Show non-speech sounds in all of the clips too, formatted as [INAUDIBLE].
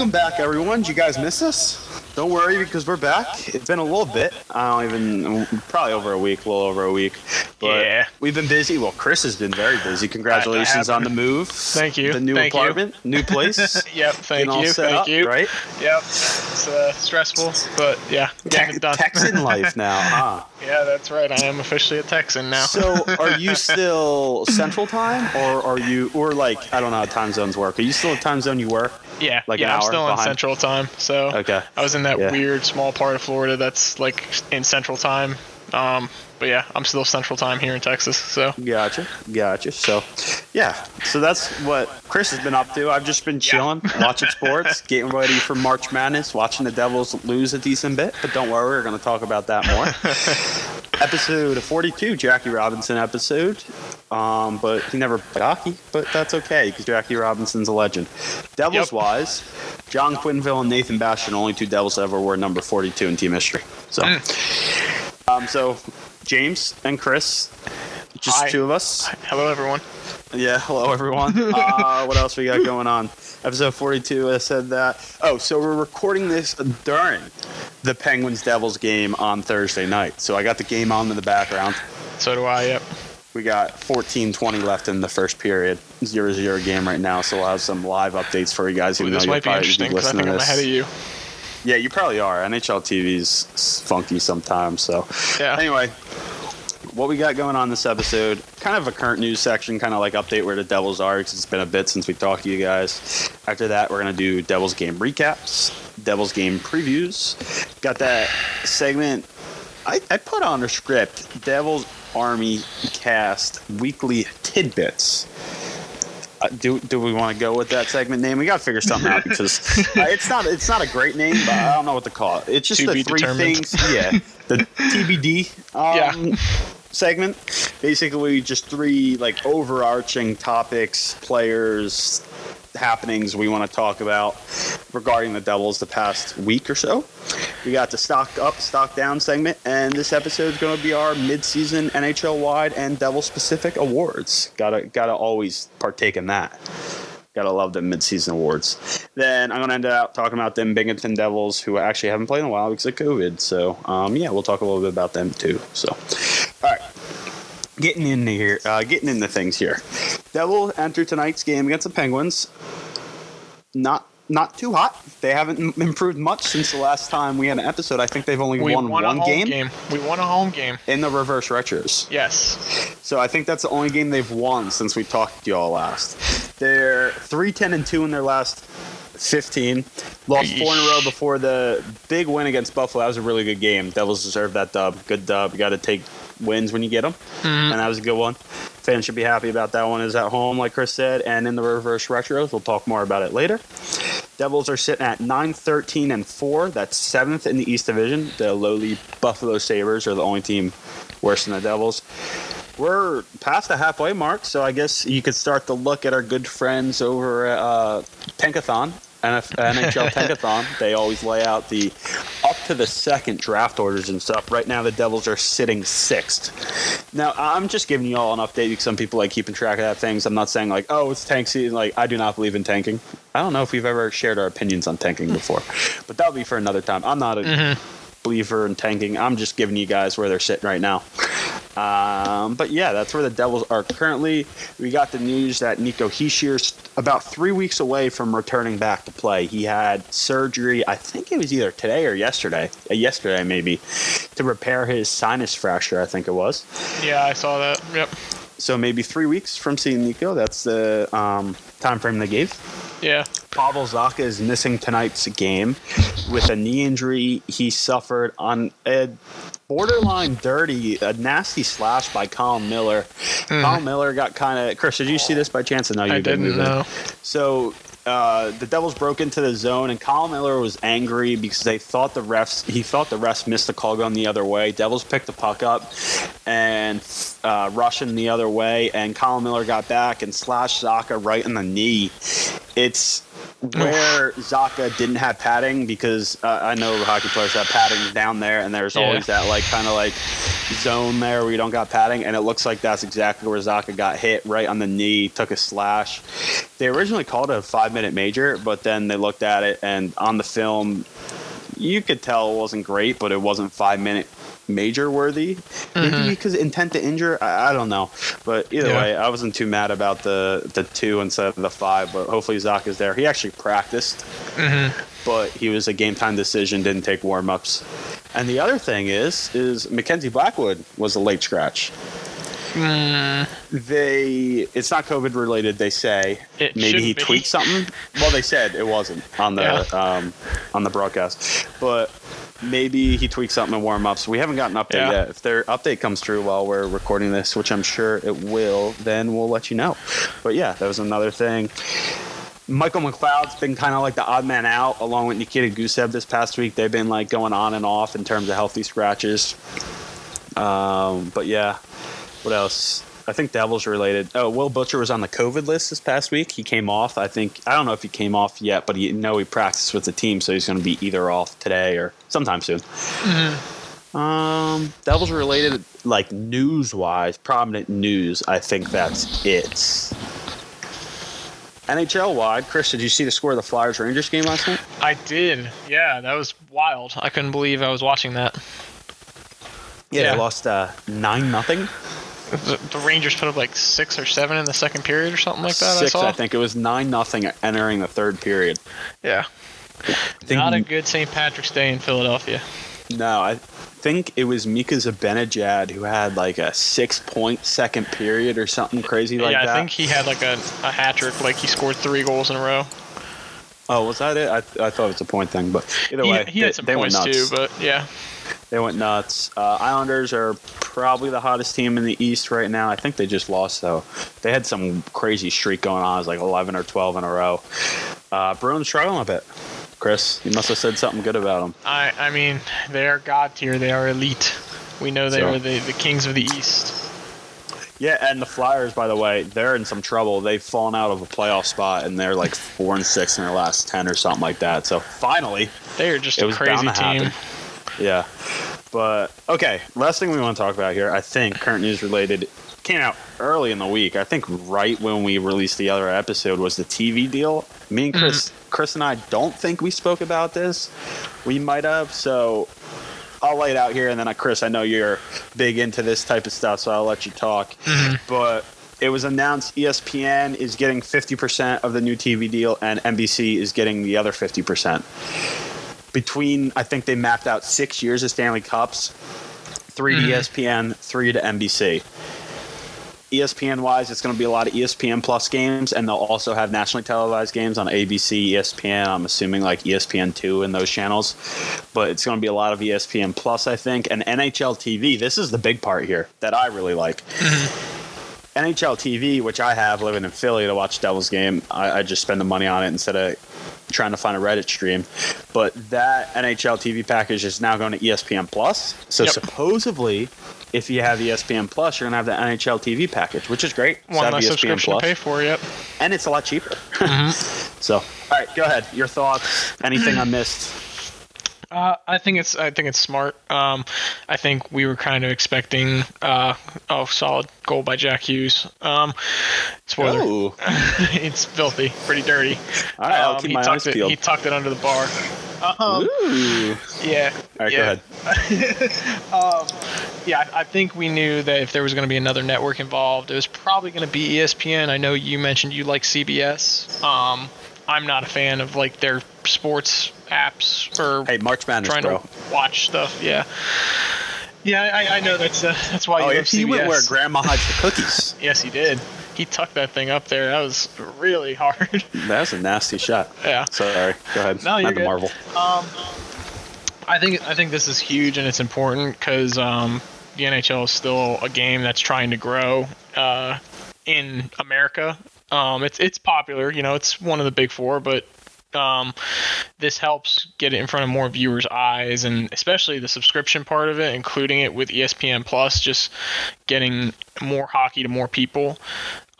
Welcome back, everyone. Did you guys miss us? Don't worry because we're back. It's been a little bit. I don't even, probably over a week, a little over a week. But Yeah. we've been busy. Well, Chris has been very busy. Congratulations on the move. Thank you. The new Thank you. apartment, new place. [LAUGHS] Yep. Thank you. Thank up, you. Right? Yep. It's uh, stressful, but yeah, Te- done. Texan [LAUGHS] life now, huh? yeah, that's right. I am officially a Texan now. So, are you [LAUGHS] still Central Time, or are you, or like I don't know how time zones work? Are you still a time zone you were? yeah, like an yeah, I'm hour still in behind? Central Time. So Okay. I was in that Yeah. weird small part of Florida that's like in Central Time. Um, but yeah, I'm still Central Time here in Texas. So Gotcha, gotcha. So, yeah, so that's what Chris has been up to. I've just been chilling, watching sports, [LAUGHS] getting ready for March Madness, watching the Devils lose a decent bit. But don't worry, we're going to talk about that more. [LAUGHS] episode 42, Jackie Robinson episode. Um, but he never played hockey, but that's okay because Jackie Robinson's a legend. Devils Yep. wise, John Quinville and Nathan Bastian, only two Devils ever were number 42 in team history. So, um, so James and Chris, just Hi. two of us. hello everyone. Yeah, hello everyone. [LAUGHS] uh, what else we got going on? Episode 42, I said that. Oh, so we're recording this during the Penguins Devils game on Thursday night. So I got the game on in the background. So do I. Yep. We got 14 20 left in the first period. 0 0 game right now. So we'll have some live updates for you guys. Ooh, this might be probably interesting because I listening think I'm ahead of you. Yeah, you probably are. NHL TV's funky sometimes. So Yeah. anyway, what we got going on this episode, kind of a current news section, kind of like update where the Devils are because it's been a bit since we talked to you guys. After that, we're going to do Devils game recaps, Devils game previews. Got that segment I, I put on the script Devils Army cast weekly tidbits. Do, do we want to go with that segment name? We got to figure something out because [LAUGHS] uh, it's not it's not a great name, but I don't know what to call it. It's just To the three determined. things. Yeah, the [LAUGHS] TBD um, Yeah. segment. Basically, just three like overarching topics, players, happenings we want to talk about regarding the Devils the past week or so. We got the stock up, stock down segment, and this episode is going to be our mid-season NHL wide and Devil specific awards. Gotta gotta always partake in that. Gotta love the mid-season awards. Then I'm gonna end out talking about them Binghamton Devils, who actually haven't played in a while because of COVID. So um, yeah, we'll talk a little bit about them too. So all right getting into here, uh, getting into things here. Devil enter tonight's game against the Penguins. Not not too hot. They haven't m- improved much since the last time we had an episode. I think they've only We won, won one home game, game. We won a home game. in the reverse retros. Yes. So I think that's the only game they've won since we talked to y'all last. They're three ten and 2 in their last 15. Lost four in a row before the big win against Buffalo. That was a really good game. Devils deserve that dub. Good dub. You got to take wins when you get them. And that was a good one. Fans should be happy about that one. Is at home, like Chris said, and in the reverse retros. We'll talk more about it later. Devils are sitting at 9 13 and 4. That's seventh in the East Division. The lowly Buffalo Sabres are the only team worse than the Devils. We're past the halfway mark, so I guess you could start to look at our good friends over at uh, Tankathon, NF- NHL [LAUGHS] Tankathon. They always lay out the up to the second draft orders and stuff. Right now, the Devils are sitting sixth. Now, I'm just giving you all an update because some people like keeping track of that things. I'm not saying like, oh, it's tank season. Like, I do not believe in tanking. I don't know if we've ever shared our opinions on tanking before, but that'll be for another time. I'm not a mm-hmm. Believer in tanking. I'm just giving you guys where they're sitting right now. Um, but yeah, that's where the Devils are currently. We got the news that Nico Hischier's about three weeks away from returning back to play. He had surgery, I think it was either today or yesterday, uh, yesterday maybe, to repair his sinus fracture. I think it was. Yeah, I saw that. Yep. So maybe three weeks from seeing Nico. That's the um, time frame they gave. Yeah. Pavel Zacha is missing tonight's game with a knee injury he suffered on a borderline dirty, a nasty slash by Colin Miller. Colin Miller got kind of. Chris, did you see this by chance? No, you I didn't. didn't know. So uh, the Devils broke into the zone, and Colin Miller was angry because they thought the refs. He thought the refs missed the call going the other way. Devils picked the puck up and uh, rushing the other way, and Colin Miller got back and slashed Zacha right in the knee. It's where Zacha didn't have padding because uh, I know hockey players have padding down there, and there's Yeah. always that like kind of like zone there where you don't got padding, and it looks like that's exactly where Zacha got hit right on the knee, took a slash. They originally called it a five minute major, but then they looked at it, and on the film, you could tell it wasn't great, but it wasn't five minute major worthy. Maybe mm-hmm. because intent to injure, I, I don't know. But either Yeah. way, I wasn't too mad about the the two instead of the five. But hopefully Zach is there. He actually practiced, mm-hmm. but he was a game time decision. Didn't take warm ups. And the other thing is, is Mackenzie Blackwood was a late scratch. They, it's not COVID related. They say It maybe he be. tweaked something. Well, they said it wasn't on the Yeah. um, on the broadcast, but maybe he tweaked something in warm ups. We haven't gotten an update Yeah. yet. If their update comes through while we're recording this, which I'm sure it will, then we'll let you know. But yeah, that was another thing. Michael McLeod's been kind of like the odd man out, along with Nikita Gusev this past week. They've been like going on and off in terms of healthy scratches. Um, but yeah, what else? I think Devils related. Oh, Will Butcher was on the COVID list this past week. He came off. I think I don't know if he came off yet, but he know he practiced with the team, so he's going to be either off today or sometime soon. Um, Devils related, like news wise, prominent news. I think that's it. NHL wide, Chris, did you see the score of the Flyers Rangers game last night? I did. Yeah, that was wild. I couldn't believe I was watching that. Yeah, Yeah. they lost uh, nine nothing. The, the Rangers put up like six or seven in the second period or something like that. Six, I saw. I think it was nine nothing entering the third period. Yeah. I think Not a good St. Patrick's Day in Philadelphia. No, I think it was Mika Zibanejad who had like a six point second period or something crazy like yeah, that. Yeah, I think he had like a, a hat trick. Like he scored three goals in a row. oh, was that it? I, I thought it was a point thing, but either He, way, he they, had some they went points nuts. too, but yeah. They went nuts. Uh, Islanders are probably the hottest team in the East right now. I think they just lost though. They had some crazy streak going on. It was like eleven or twelve in a row. Uh, Bruins struggling a bit. Chris, you must have said something good about them. I I mean, they are god tier. They are elite. We know they So- are the, the kings of the East. Yeah, and the Flyers, by the way, they're in some trouble. They've fallen out of a playoff spot, and they're like four and six in their last ten or something like that. So finally, They are just a crazy team. happen. Yeah, but okay. Last thing we want to talk about here, I think, current news related, came out early in the week. I think right when we released the other episode was the TV deal. Me and Chris, Chris and I don't think we spoke about this. We might have. So I'll lay it out here, and then uh, Chris, I know you're big into this type of stuff, so I'll let you talk. But it was announced ESPN is getting 50% of the new TV deal, and NBC is getting the other 50%. Between, I think they mapped out six years of Stanley Cups, 3 to mm-hmm. ESPN, three to NBC. ESPN wise, it's going to be a lot of ESPN Plus games, and they'll also have nationally televised games on ABC, ESPN. I'm assuming like ESPN two and those channels, but it's going to be a lot of ESPN Plus, I think, and NHL TV. This is the big part here that I really like. Mm-hmm. NHL TV, which I have living in Philly to watch Devils game, I, I just spend the money on it instead of trying to find a Reddit stream. But that NHL TV package is now going to ESPN Plus. So Yep. supposedly, if you have ESPN Plus, you're going to have the NHL TV package, which is great. So One E less subscription to pay for. Yep. and it's a lot cheaper. Mm-hmm. [LAUGHS] so, all right, go ahead. Your thoughts? Anything I missed? Uh, I think it's I think it's smart. Um, I think we were kind of expecting uh, oh solid goal by Jack Hughes. Um, spoiler, Oh, [LAUGHS] it's filthy, pretty dirty. all right. I'll Um, keep he my eyes tucked it. peeled. He tucked it under the bar. Um, Ooh. yeah. All right, yeah. go ahead. [LAUGHS] Yeah, I think we knew that if there was going to be another network involved, it was probably going to be ESPN. I know you mentioned you like CBS. Um, I'm not a fan of like their sports apps or Hey, March Madness, trying bro. to watch stuff. Yeah. Yeah, I, I know that's uh, that's why Oh, love yeah, he went where Grandma hides the cookies. [LAUGHS] Yes, he did. He tucked that thing up there. That was really hard. [LAUGHS] That's a nasty shot. yeah. Sorry. Go ahead. No, you're Not the good. Marvel. I think I think this is huge and it's important because um, the NHL is still a game that's trying to grow uh, in America. Um, it's it's popular, you know, it's one of the big four, but um, this helps get it in front of more viewers' eyes, and especially the subscription part of it, including it with ESPN Plus, just getting more hockey to more people.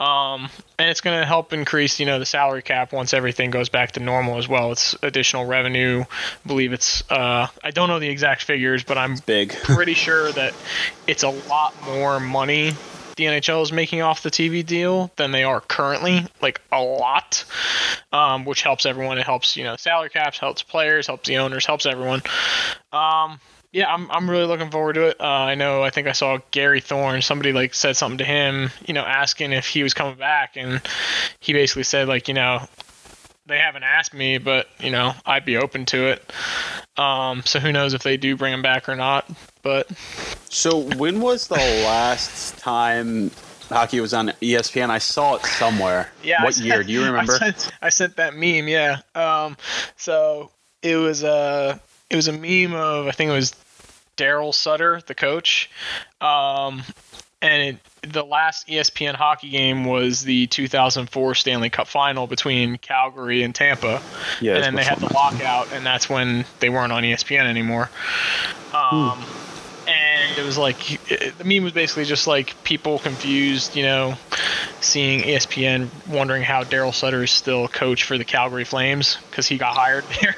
Um, and it's going to help increase, you know, the salary cap once everything goes back to normal as well. It's additional revenue. I believe it's, uh, I don't know the exact figures, but I'm Big. pretty sure that it's a lot more money the NHL is making off the TV deal than they are currently, like a lot, um, which helps everyone. It helps, you know, salary caps, helps players, helps the owners, helps everyone. Um, yeah, I'm, I'm really looking forward to it. Uh, I know, I think I saw Gary Thorne, somebody like said something to him, you know, asking if he was coming back. And he basically said, like, you know, they haven't asked me, but, you know, I'd be open to it. Um, so who knows if they do bring him back or not. But So when was the [LAUGHS] last time hockey was on ESPN? I saw it somewhere. Yeah. What sent- year? Do you [LAUGHS] remember? I sent, I sent that meme. Yeah. Um. So it was a it was a meme of I think it was Daryl Sutter, the coach. Um. And it, the last ESPN hockey game was the 2004 Stanley Cup Final between Calgary and Tampa. Yeah, and then they had the lockout, and that's when they weren't on ESPN anymore. Um, and it was like the meme was basically just like people confused, you know, seeing ESPN, wondering how Daryl Sutter is still coach for the Calgary Flames because he got hired [LAUGHS] there,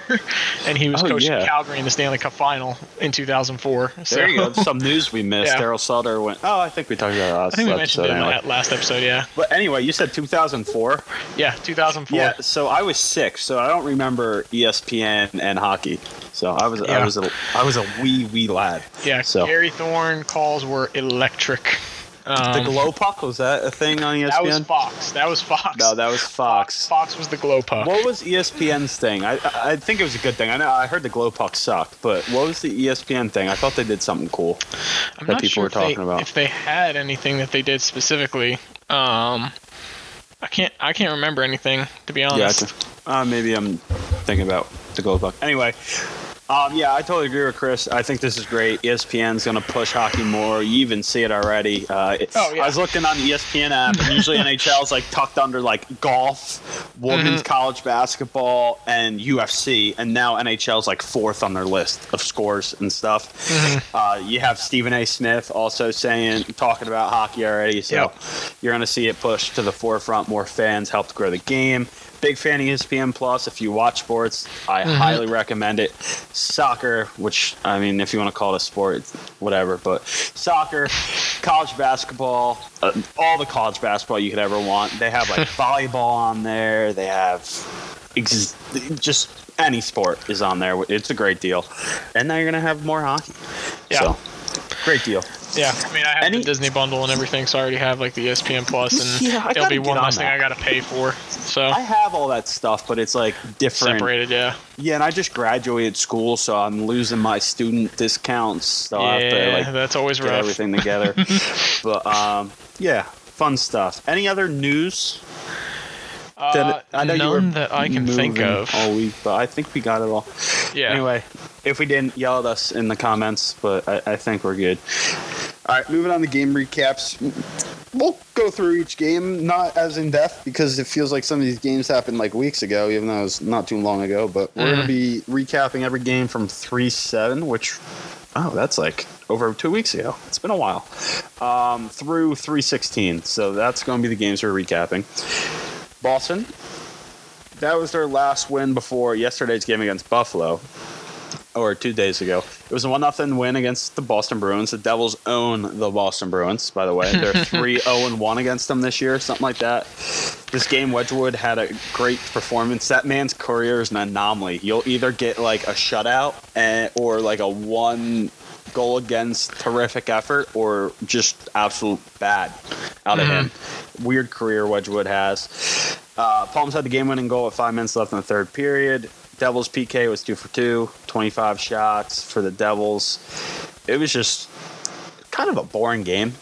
and he was Oh, coaching yeah. Calgary in the Stanley Cup Final in 2004. So, There you go. Some news we missed. Yeah. Daryl Sutter went. Oh, I think we talked about that last I think we episode. mentioned it in anyway. that last episode. Yeah, But anyway, you said 2004. yeah, 2004. Yeah. So I was six, so I don't remember ESPN and hockey. So I was I was a I was a wee wee lad. Yeah, So- Gary Thorne calls were electric. Um, the glow puck was that a thing on ESPN? That was Fox. That was Fox. no, that was Fox. Fox was the glow puck. What was ESPN's thing? I, I I think it was a good thing. I know I heard the glow puck sucked, but what was the ESPN thing? I thought they did something cool. I'm that not people sure were if they, about. if they had anything that they did specifically. Um, I can't. I can't remember anything to be Yeah, honest. it's- uh, maybe I'm thinking about the glow puck. Anyway, um, yeah, I totally agree with Chris. I think this is great. ESPN's going to push hockey more. You even see it already. Uh, it- Oh, yeah. I was looking on the ESPN app, and usually NHL is like tucked under like golf, women's Mm-hmm. college basketball, and UFC, and now NHL is like fourth on their list of scores and stuff. Mm-hmm. Uh, you have Stephen A. Smith also saying, talking about hockey already, so Yep. you're going to see it pushed to the forefront. More fans help to grow the game. Big fan of ESPN Plus. If you watch sports, I Mm-hmm. highly recommend it. Soccer, which I mean, if you want to call it a sport, whatever. But soccer, [LAUGHS] college basketball, uh, all the college basketball you could ever want. They have like [LAUGHS] volleyball on there. They have ex- just any sport is on there. It's a great deal. And now you're gonna have more hockey. Yeah. So, great deal. Yeah, I mean, I have Any- the Disney bundle and everything, so I already have like the E ESPN Plus, and [LAUGHS] Yeah, I it'll be one on less thing. I got to pay for. So I have all that stuff, but it's like different. separated, yeah. Yeah, and I just graduated school, so I'm losing my student discounts. So I have to yeah, like that's always get rough. everything together. [LAUGHS] but um, yeah, fun stuff. Any other news? Uh, I know none you were that I can think of. all week, but I think we got it all. yeah. Anyway, if we didn't, yell at us in the comments, but I, I think we're good. All right, moving on to game recaps. We'll go through each game, not as in depth because it feels like some of these games happened like weeks ago, even though it was not too long ago. But we're going to be recapping every game from 3 7, which, oh, that's like over two weeks ago. It's been a while. Um, through 316. So that's going to be the games we're recapping. Boston, that was their last win before yesterday's game against Buffalo, or two days ago. It was a one nothing win against the Boston Bruins. The Devils own the Boston Bruins, by the way. They're [LAUGHS] three zero and one against them this year, something like that. This game, Wedgewood had a great performance. That man's career is an anomaly. You'll either get like a shutout and, or like a one goal against terrific effort or just absolute bad out of him. Weird career Wedgewood has. Uh, Palms had the game winning goal with five minutes left in the third period. Devils PK was two for two, 25 shots for the Devils. It was just kind of a boring game,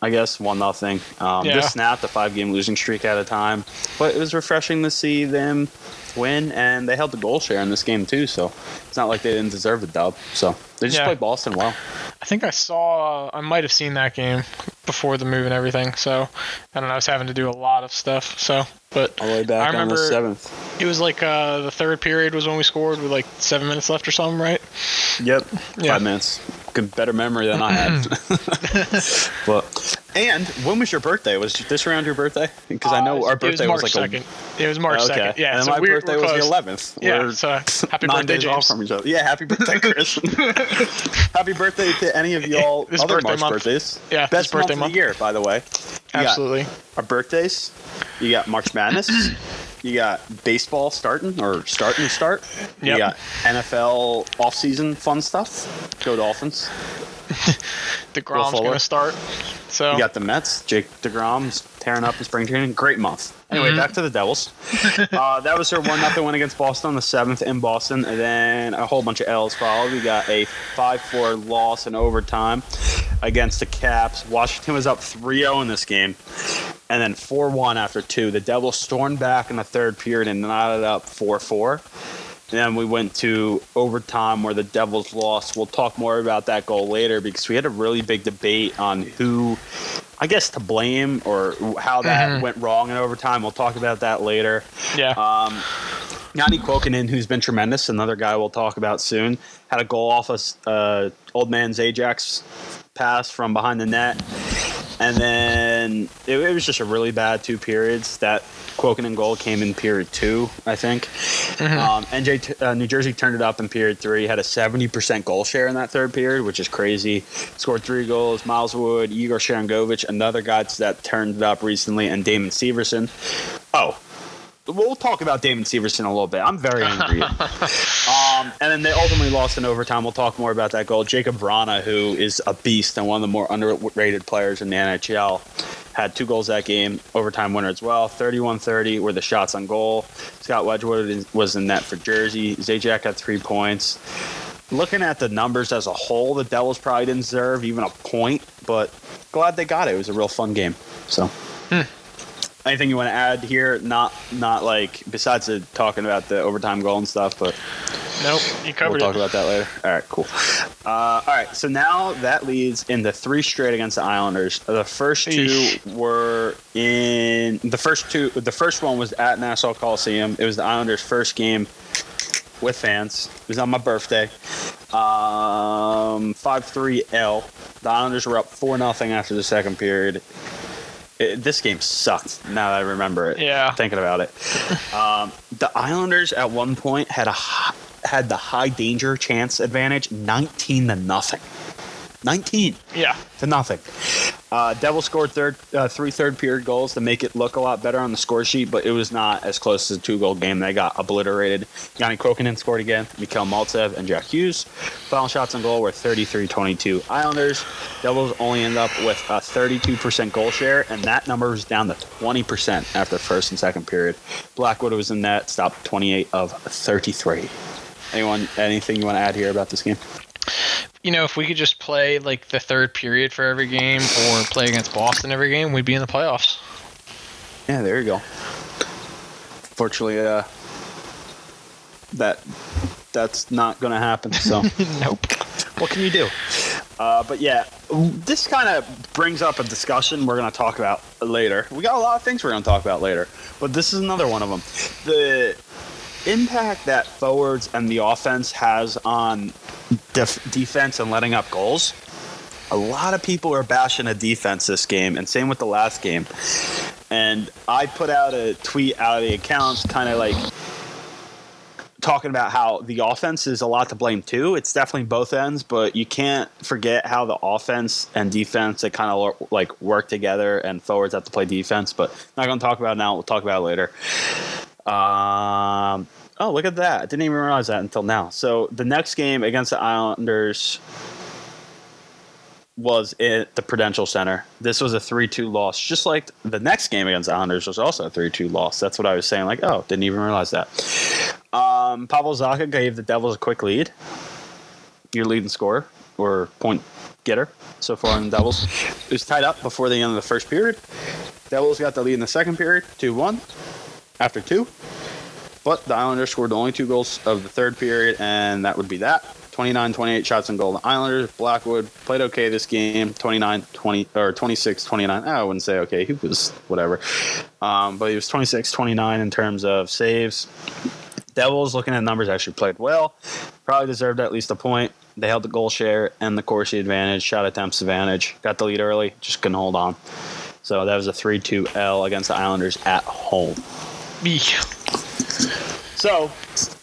I guess, one nothing. Um, Yeah. This snapped a five game losing streak at a time, but it was refreshing to see them win, and they held the goal share in this game too. So it's not like they didn't deserve the dub. So they just Yeah. played Boston well. I think I saw. I might have seen that game before the move and everything. So I don't know. I was having to do a lot of stuff. So, but All the way back I on the seventh. it was like uh, the third period was when we scored with like seven minutes left or something, right? Yep, Yeah. five minutes. Good, better memory than I had. [LAUGHS] [LAUGHS] but And when was your birthday? Was this around your birthday? Because I know Uh, our was birthday March was, like second. It was March a second. Yeah, and so my we're, birthday we're was the eleventh. Yeah, so happy birthday, days off James. from each other. Yeah, happy birthday, [LAUGHS] Chris. [LAUGHS] happy birthday to any of y'all This other birthday March month. birthdays. Yeah, best month birthday of the year, by the way. You Absolutely. our birthdays. You got March Madness. [CLEARS THROAT] you got baseball starting or starting to start. You got NFL offseason fun stuff. Go Dolphins. [LAUGHS] DeGrom's going to start. So You got the Mets. Jake DeGrom's tearing up in spring training. Great month. Anyway, Mm-hmm. back to the Devils. uh, that was their one nothing win against Boston on the seventh in Boston, and then a whole bunch of L's followed. We got a five four loss in overtime against the Caps. Washington was up 3-0 in this game, and then four one after two. The Devils stormed back in the third period and knotted up four four. And then we went to overtime where the Devils lost. We'll talk more about that goal later because we had a really big debate on who, I guess, to blame or how that Mhm. went wrong in overtime. We'll talk about that later. yeah, Um, Janne who's been tremendous, another guy we'll talk about soon, had a goal off a uh, old man's Ajax pass from behind the net. And then it, it was just a really bad two periods. That Kuokkanen goal came in period two, I think. Um, NJ uh, New Jersey turned it up in period three. Had a seventy percent goal share in that third period, which is crazy. Scored three goals. Miles Wood, Igor Sharangovich, another guy that turned it up recently, and Damon Severson. Oh, we'll talk about Damon Severson a little bit. I'm very angry. [LAUGHS] um, and then they ultimately lost in overtime. We'll talk more about that goal. Jakub Vrana, who is a beast and one of the more underrated players in the NHL, had two goals that game, overtime winner as well. 31-30 were the shots on goal. Scott Wedgewood was in net for Jersey. Zajac had three points. Looking at the numbers as a whole, the Devils probably didn't deserve even a point, but glad they got it. It was a real fun game. So anything you want to add here? Not not like besides the talking about the overtime goal and stuff, but nope, you covered. we'll covered talk it. about that later. All right, cool. Uh, all right, so now that leads in the three straight against the Islanders. The first two Eesh. were in the first two. The first one was at Nassau Coliseum. It was the Islanders' first game with fans. It was on my birthday. Um, five three L. The Islanders were up four nothing after the second period. It, this game sucked. Now that I remember it, Yeah. thinking about it. [LAUGHS] Um, the Islanders at one point had a had the high danger chance advantage, nineteen to nothing. Nineteen Yeah, to nothing. Uh, Devils scored third, uh, three third period goals to make it look a lot better on the score sheet, but it was not as close as a two goal game. They got obliterated. Janne Kuokkanen scored again, Mikhail Maltsev, and Jack Hughes. Final shots on goal were 33 22 Islanders. Devils only end up with a 32% goal share, and that number was down to 20% after first and second period. Blackwood was in net, stopped 28 of 33. Anyone, anything you want to add here about this game? You know, if we could just play like the third period for every game or play against Boston every game, we'd be in the playoffs. Yeah, there you go. Fortunately, uh, that that's not going to happen. So, [LAUGHS] nope. what can you do? Uh, but yeah, this kind of brings up a discussion we're going to talk about later. We got a lot of things we're going to talk about later, but this is another one of them. The impact that forwards and the offense has on def- defense and letting up goals. A lot of people are bashing a defense this game, and same with the last game. And I put out a tweet out of the accounts, kind of like talking about how the offense is a lot to blame too. It's definitely both ends, but you can't forget how the offense and defense they kind of like work together, and forwards have to play defense. But not going to talk about it now. We'll talk about it later. Um, oh, look at that! I didn't even realize that until now. So the next game against the Islanders was at the Prudential Center. This was a 3-2 loss, just like the next game against Islanders was also a 3-2 loss. That's what I was saying. Like, oh, didn't even realize that. Um, Pavel Zacha gave the Devils a quick lead. Your leading scorer or point getter so far in the Devils. It was tied up before the end of the first period. Devils got the lead in the second period, 2-1 after two. But the Islanders scored the only two goals of the third period, and that would be that. 29 28 shots on goal. The Islanders, Blackwood played okay this game. 29 20 or 26 29. I wouldn't say okay. He was whatever. Um, but he was 26 29 in terms of saves. Devils, looking at numbers, actually played well. Probably deserved at least a point. They held the goal share and the Corsi advantage, shot attempts advantage. Got the lead early, just couldn't hold on. So that was a 3 2 L against the Islanders at home. So,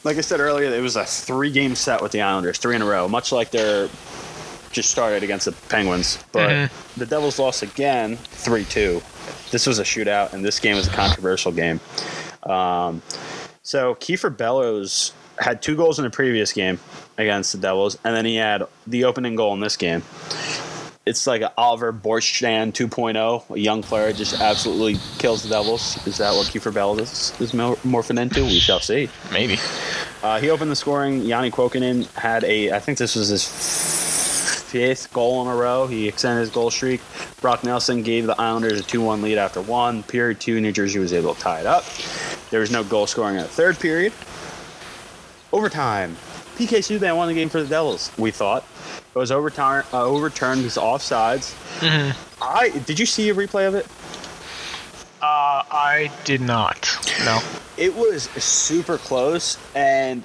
like I said earlier, it was a three game set with the Islanders, three in a row, much like they're just started against the Penguins. But Mhm. the Devils lost again 3 2. This was a shootout, and this game was a controversial game. Um, so, Kiefer Bellows had two goals in the previous game against the Devils, and then he had the opening goal in this game. It's like an Oliver Bjorkstrand 2.0. A young player just absolutely kills the Devils. Is that what Kiefer Bellows is, is morphing into? We shall see. Maybe. Uh, he opened the scoring. Janne Kuokkanen had a, I think this was his fifth goal in a row. He extended his goal streak. Brock Nelson gave the Islanders a 2 1 lead after one. Period two, New Jersey was able to tie it up. There was no goal scoring in the third period. Overtime. PK Subban won the game for the Devils, we thought. It was overturned, uh, overturned of offsides. hmm I Did you see a replay of it? Uh, I did not. No. it was super close and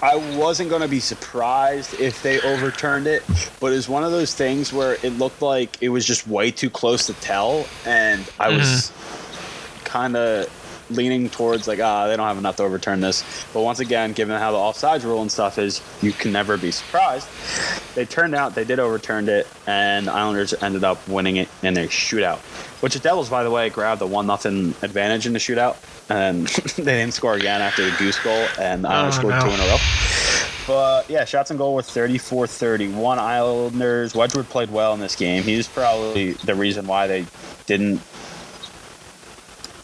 I wasn't going to be surprised if they overturned it, but it was one of those things where it looked like it was just way too close to tell, and I was kind of leaning towards like, ah, they don't have enough to overturn this. But once again, given how the offsides rule and stuff is, you can never be surprised. They turned out they did overturn it, and the Islanders ended up winning it in a shootout. Which the Devils, by the way, grabbed the one nothing advantage in the shootout, and [LAUGHS] they didn't score again after the goose goal, and the Islanders Oh, scored no. two in a row. But yeah, shots and goal were 34 31. Islanders, Wedgewood played well in this game. He's probably the reason why they didn't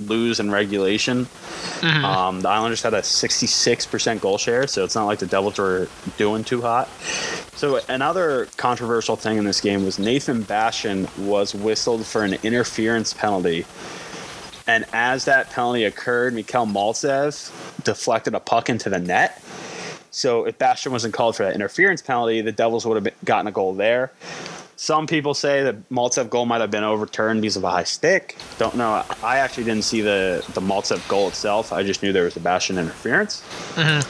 lose in regulation. Mhm. Um, the Islanders had a 66% goal share, so it's not like the Devils were doing too hot. So another controversial thing in this game was Nathan Bastian was whistled for an interference penalty. And as that penalty occurred, Mikhail Maltsev deflected a puck into the net. So if Bastian wasn't called for that interference penalty, the Devils would have gotten a goal there. Some people say that Maltsev goal might have been overturned because of a high stick. Don't know. I actually didn't see the the Maltsev goal itself. I just knew there was a Bastian interference. Mhm.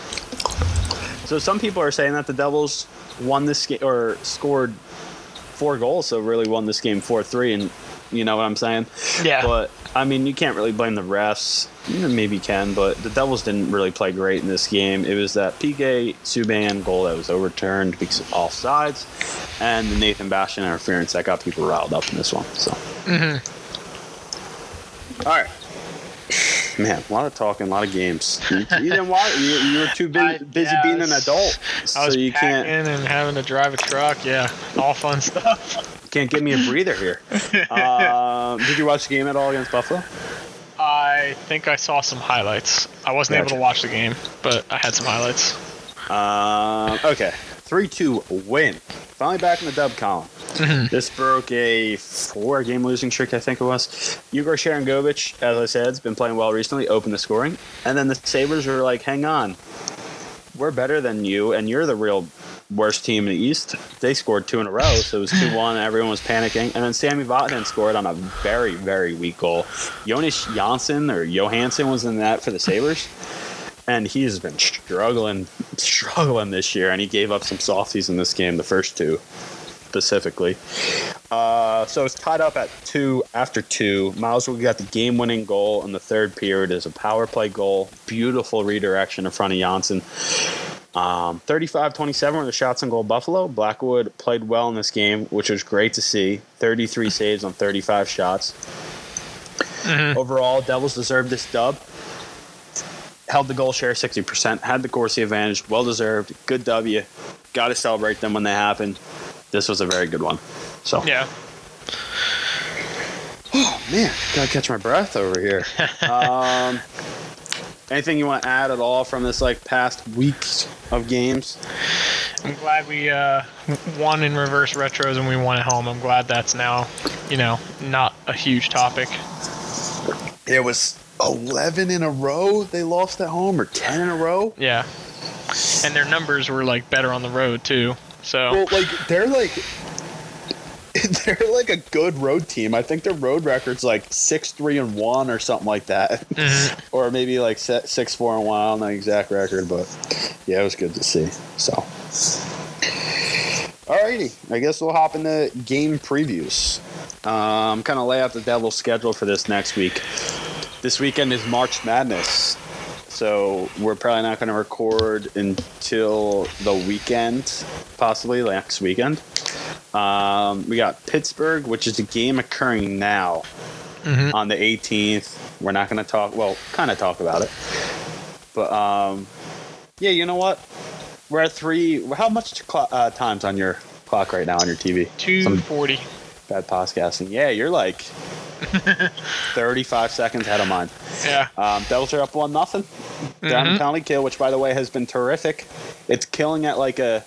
So some people are saying that the Devils won this game or scored four goals, so really won this game four three, and you know what I'm saying. Yeah. But I mean, you can't really blame the refs. Maybe you can, but the Devils didn't really play great in this game. It was that PK Subban goal that was overturned because of offsides, and the Nathan Bastian interference that got people riled up in this one. So, Mhm. all right. [LAUGHS] Man, a lot of talking, a lot of games. You, you didn't watch. You, you were too busy, I- busy yeah, being I an adult, I so was you can't and having to drive a truck. Yeah, all fun stuff. can't give me a breather here. um, [LAUGHS] did you watch the game at all against Buffalo? I think I saw some highlights. I wasn't able to watch the game, but I had some highlights. Um, okay, three two win. Finally back in the dub column. [LAUGHS] This broke a four-game losing streak, I think it was. Igor Sharangovich, as I said, has been playing well recently. Opened the scoring, and then the Sabres were like, "Hang on, we're better than you, and you're the real worst team in the East." They scored two in a row, so it was [LAUGHS] two-one. Everyone was panicking, and then Sami Vatanen scored on a very, very weak goal. Jonas Janssen or Johansson was in that for the Sabres and he's been struggling, struggling this year, and he gave up some softies in this game, the first two specifically. Uh, so it's tied up at two after two. Miles Wood got the game-winning goal in the third period as a power play goal. Beautiful redirection in front of Janssen. Um, 35-27 were the shots on goal Buffalo. Blackwood played well in this game, which was great to see. 33 saves on 35 shots. Mhm. Overall, Devils deserved this dub. Held the goal share 60%, had the Corsi advantage, well deserved. Good W. Got to celebrate them when they happen. This was a very good one. So, Yeah. Oh man, gotta catch my breath over here. [LAUGHS] um, anything you want to add at all from this like past weeks of games? I'm glad we uh, won in reverse retros and we won at home. I'm glad that's now, you know, not a huge topic. It was 11 in a row they lost at home, or 10 in a row. Yeah. And their numbers were like better on the road too. So Well, like they're like [LAUGHS] they're like a good road team. I think their road record's like six three and one or something like that, Mhm. [LAUGHS] or maybe like six four and one. I don't know the exact record, but yeah, it was good to see. So, Alrighty, I guess we'll hop into game previews. Um, kind of lay out the Devil's schedule for this next week. This weekend is March Madness, so we're probably not going to record until the weekend, possibly next weekend. Um, we got Pittsburgh, which is a game occurring now Mhm. on the 18th. We're not going to talk, well, kind of talk about it. But um, yeah, you know what? We're at three. How much clo- uh, times on your clock right now on your TV? Some 240. bad podcasting. Yeah, you're like [LAUGHS] 35 seconds ahead of mine. Yeah. Um, Devils are up one nothing. Down Mhm. penalty kill, which by the way has been terrific. It's killing at like a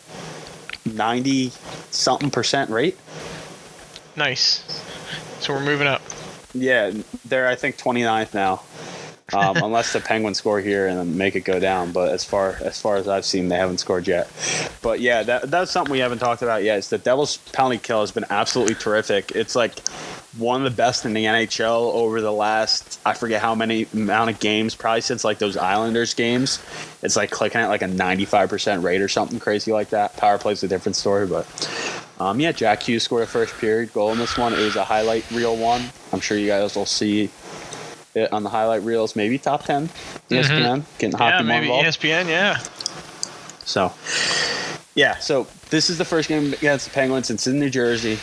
90 something percent rate. Nice. So we're moving up. Yeah, they're I think 29th now. Um, [LAUGHS] unless the Penguins score here and make it go down, but as far as far as I've seen, they haven't scored yet. But yeah, that, that's something we haven't talked about yet. Is the Devils' penalty kill has been absolutely terrific. It's like one of the best in the NHL over the last I forget how many amount of games, probably since like those Islanders games. It's like clicking at like a 95% rate or something crazy like that. Power play's a different story, but um, yeah, Jack Hughes scored a first period goal in this one. It was a highlight reel one. I'm sure you guys will see it on the highlight reels, maybe top 10 ESPN, getting hockey yeah, maybe involved. ESPN. Yeah. So, yeah, so this is the first game against the Penguins. It's in New Jersey.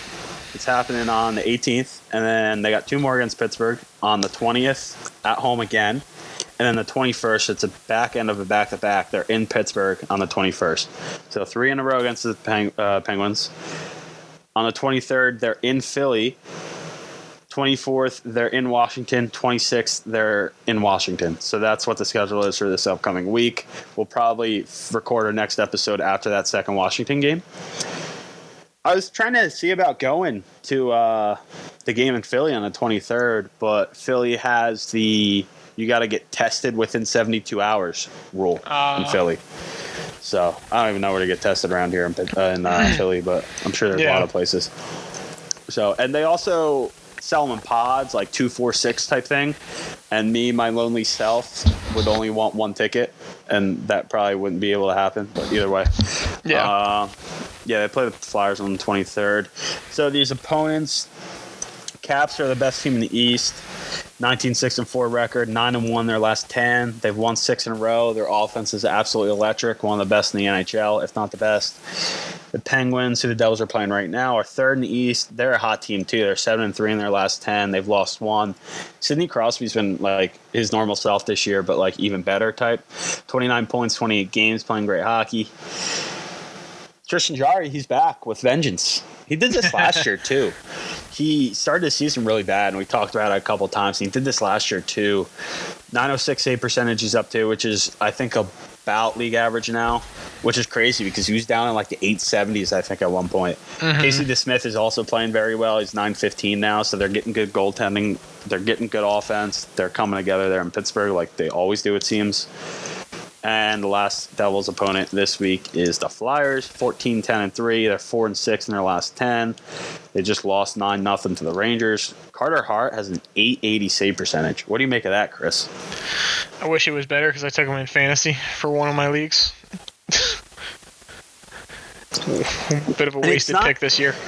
It's happening on the 18th, and then they got two more against Pittsburgh on the 20th at home again. And then the 21st, it's a back end of a back to back. They're in Pittsburgh on the 21st. So three in a row against the Peng- uh, Penguins. On the 23rd, they're in Philly. 24th, they're in Washington. 26th, they're in Washington. So that's what the schedule is for this upcoming week. We'll probably record our next episode after that second Washington game. I was trying to see about going to uh, the game in Philly on the 23rd, but Philly has the you got to get tested within 72 hours rule in Ah. Philly. So I don't even know where to get tested around here in, uh, in uh, [LAUGHS] Philly, but I'm sure there's a lot of places. So, and they also sell them in pods, like two, four, six type thing. And me, my lonely self, would only want one ticket, and that probably wouldn't be able to happen. But either way, Yeah. uh, yeah, they play the Flyers on the 23rd. So these opponents, Caps are the best team in the East. 19 6 and 4 record, 9 and 1 their last 10. They've won 6 in a row. Their offense is absolutely electric, one of the best in the NHL, if not the best. The Penguins, who the Devils are playing right now, are third in the East. They're a hot team too. They're 7 and 3 in their last 10. They've lost one. Sidney Crosby's been like his normal self this year, but like even better type. 29 points, 28 games, playing great hockey. Tristan Jarry, he's back with vengeance. He did this last year [LAUGHS] too. He started the season really bad, and we talked about it a couple times. He did this last year too. 906 save percentage is up to, which is I think about league average now, which is crazy because he was down in like the 870s I think at one point. Mhm. Casey DeSmith is also playing very well. He's 915 now, so they're getting good goaltending. They're getting good offense. They're coming together there in Pittsburgh like they always do, it seems. And the last Devils opponent this week is the Flyers, 14 10 and 3. They're 4 and 6 in their last 10. They just lost 9 nothing to the Rangers. Carter Hart has an 880 save percentage. What do you make of that, Chris? I wish it was better because I took him in fantasy for one of my leagues. [LAUGHS] Bit of a wasted not- pick this year. [LAUGHS]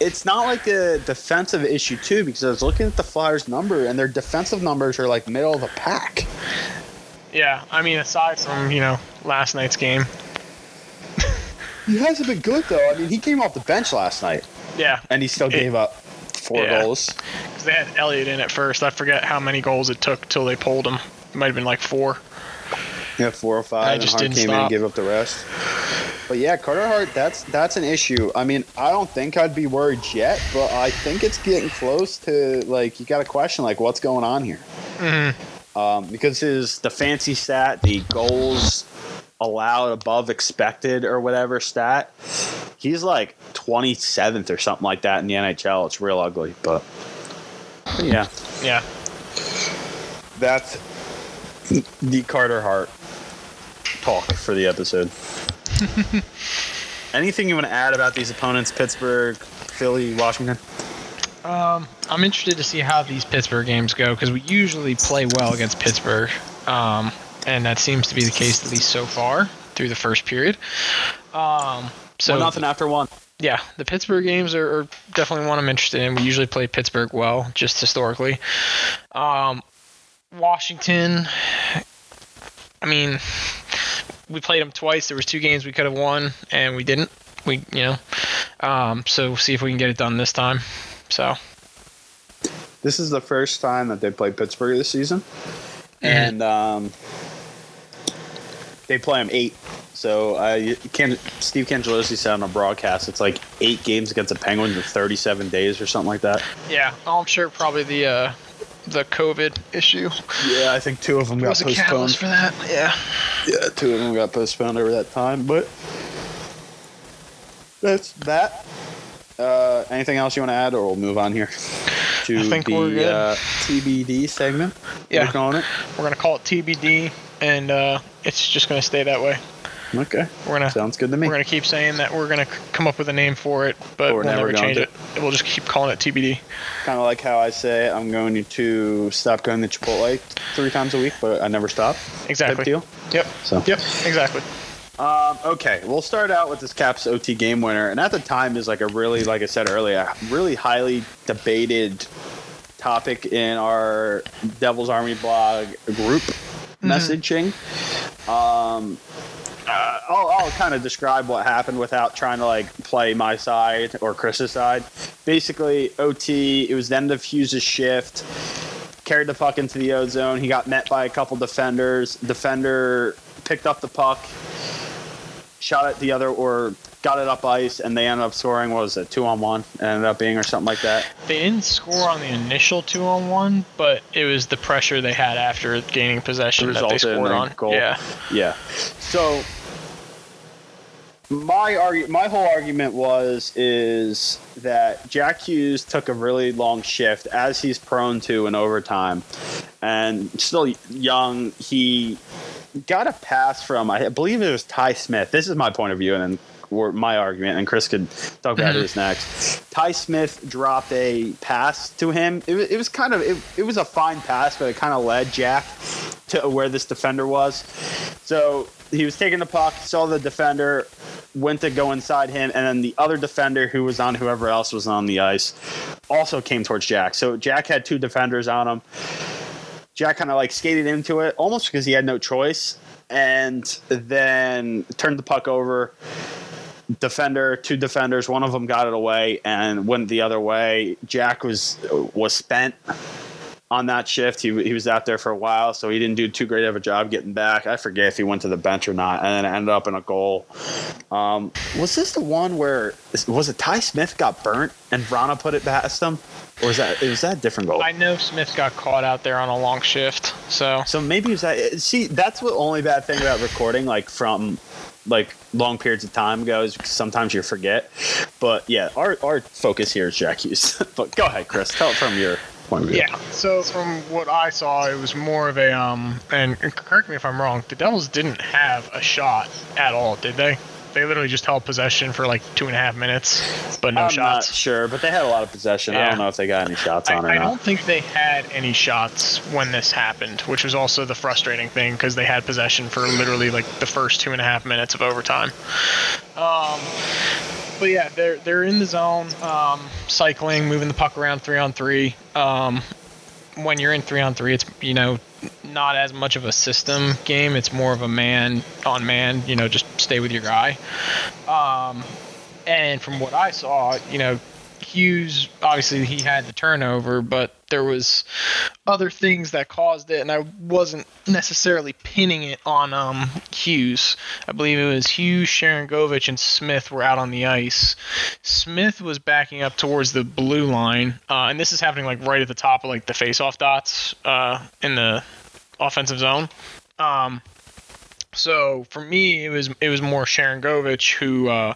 It's not like a defensive issue, too, because I was looking at the Flyers' number, and their defensive numbers are like middle of the pack. Yeah, I mean, aside from you know last night's game, He hasn't been good, though. I mean, he came off the bench last night, yeah, and he still It- gave up four Yeah. goals. 'cause they had Elliott in at first. I forget how many goals it took till they pulled him. It might have been like four. Yeah, four or five. And just Hart didn't came in and stop. gave up the rest. But yeah, Carter Hart, that's that's an issue. I mean, I don't think I'd be worried yet, but I think it's getting close to like you got to question like what's going on here. hmm Um, because his the fancy stat, the goals allowed above expected or whatever stat, he's like 27th or something like that in the NHL. It's real ugly, but but yeah, Yeah. that's the Carter Hart talk for the episode. [LAUGHS] Anything you want to add about these opponents? Pittsburgh, Philly, Washington. Um, I'm interested to see how these Pittsburgh games go because we usually play well against Pittsburgh, um, and that seems to be the case at least so far through the first period. Um, so one nothing after one. yeah, the Pittsburgh games are, are definitely one I'm interested in. We usually play Pittsburgh well, just historically. Um, Washington, I mean, we played them twice. There was two games we could have won, and we didn't. We, you know, um, so we'll see if we can get it done this time. So This is the first time that they played Pittsburgh this season, and um, they play them eight. So uh, can Steve Cangelosi said on a broadcast, it's like eight games against the Penguins in 37 days or something like that. yeah, I'm sure probably the uh, the COVID issue Yeah, I think two of them got was a postponed. catalyst for that. Yeah. Yeah, two of them got postponed over that time, but that's that. Uh, anything else you want to add, or we'll move on here to the. Uh, TBD segment? Yeah. We're calling it. We're gonna call it TBD, and uh, it's just gonna stay that way. Okay, We're gonna sounds good to me. we're gonna keep saying that we're gonna come up with a name for it, but we're we'll never never change to. it. We'll just keep calling it TBD. Kind of like how I say I'm going to stop going to Chipotle three times a week, but I never stop. Exactly. Type deal. Yep. So Yep. Exactly. Um, okay, we'll start out with this Caps OT game winner, and at the time is like a really, like I said earlier, really highly debated topic in our Devil's Army blog group messaging. Um, uh, I'll, I'll kind of describe what happened without trying to like play my side or Chris's side. Basically, OT. It was the end of Hughes' shift. Carried the puck into the O zone. He got met by a couple defenders. Defender picked up the puck, shot at the other, or got it up ice, and they ended up scoring. What was it, two on one? It ended up being or something like that. They didn't score on the initial two on one, but it was the pressure they had after gaining possession that they scored on. goal. Yeah. Yeah. So my argu- my whole argument was is that Jack Hughes took a really long shift as he's prone to in overtime, and still young. He got a pass from I believe it was Ty Smith. This is my point of view, and then my argument, and Chris could talk about Mhm. his next. Ty Smith dropped a pass to him. It, wa- it was kind of it, it was a fine pass, but it kind of led Jack to where this defender was. So he was taking the puck, saw the defender, went to go inside him, and then the other defender who was on whoever else was on the ice also came towards Jack. So Jack had two defenders on him. Jack kind of like skated into it almost because he had no choice, and then turned the puck over. Defender, two defenders, one of them got it away and went the other way. Jack was was spent on that shift. He, he was out there for a while, so he didn't do too great of a job getting back. I forget if he went to the bench or not, and then it ended up in a goal. Um, was this the one where was it Ty Smith got burnt and Vrana put it past him, or was that was that a different goal? I know Smith got caught out there on a long shift, so So maybe it was that. See, that's the only bad thing about recording, like from like long periods of time goes. Sometimes you forget. But yeah, our our focus here is Jack Hughes. [LAUGHS] but go ahead, Chris. Tell it from your Yeah. So from what I saw, it was more of a um. And correct me if I'm wrong. The Devils didn't have a shot at all, did they? They literally just held possession for like two and a half minutes, but no I'm not shots. sure, but they had a lot of possession. I don't know if they got any shots I, on or I not. don't think they had any shots when this happened, which was also the frustrating thing because they had possession for literally like the first two and a half minutes of overtime. Um, but yeah, they're they're in the zone, um, cycling, moving the puck around three on three. Um, when you're in three on three, it's you know not as much of a system game. It's more of a man on man. You know, just stay with your guy. Um, and from what I saw, you know, Hughes obviously he had the turnover, but there was other things that caused it, and I wasn't necessarily pinning it on um, Hughes. I believe it was Hughes, Sharangovich, and Smith were out on the ice. Smith was backing up towards the blue line, uh, and this is happening like right at the top of like the face-off dots uh, in the offensive zone. Um, so for me, it was it was more Sharangovich who, uh,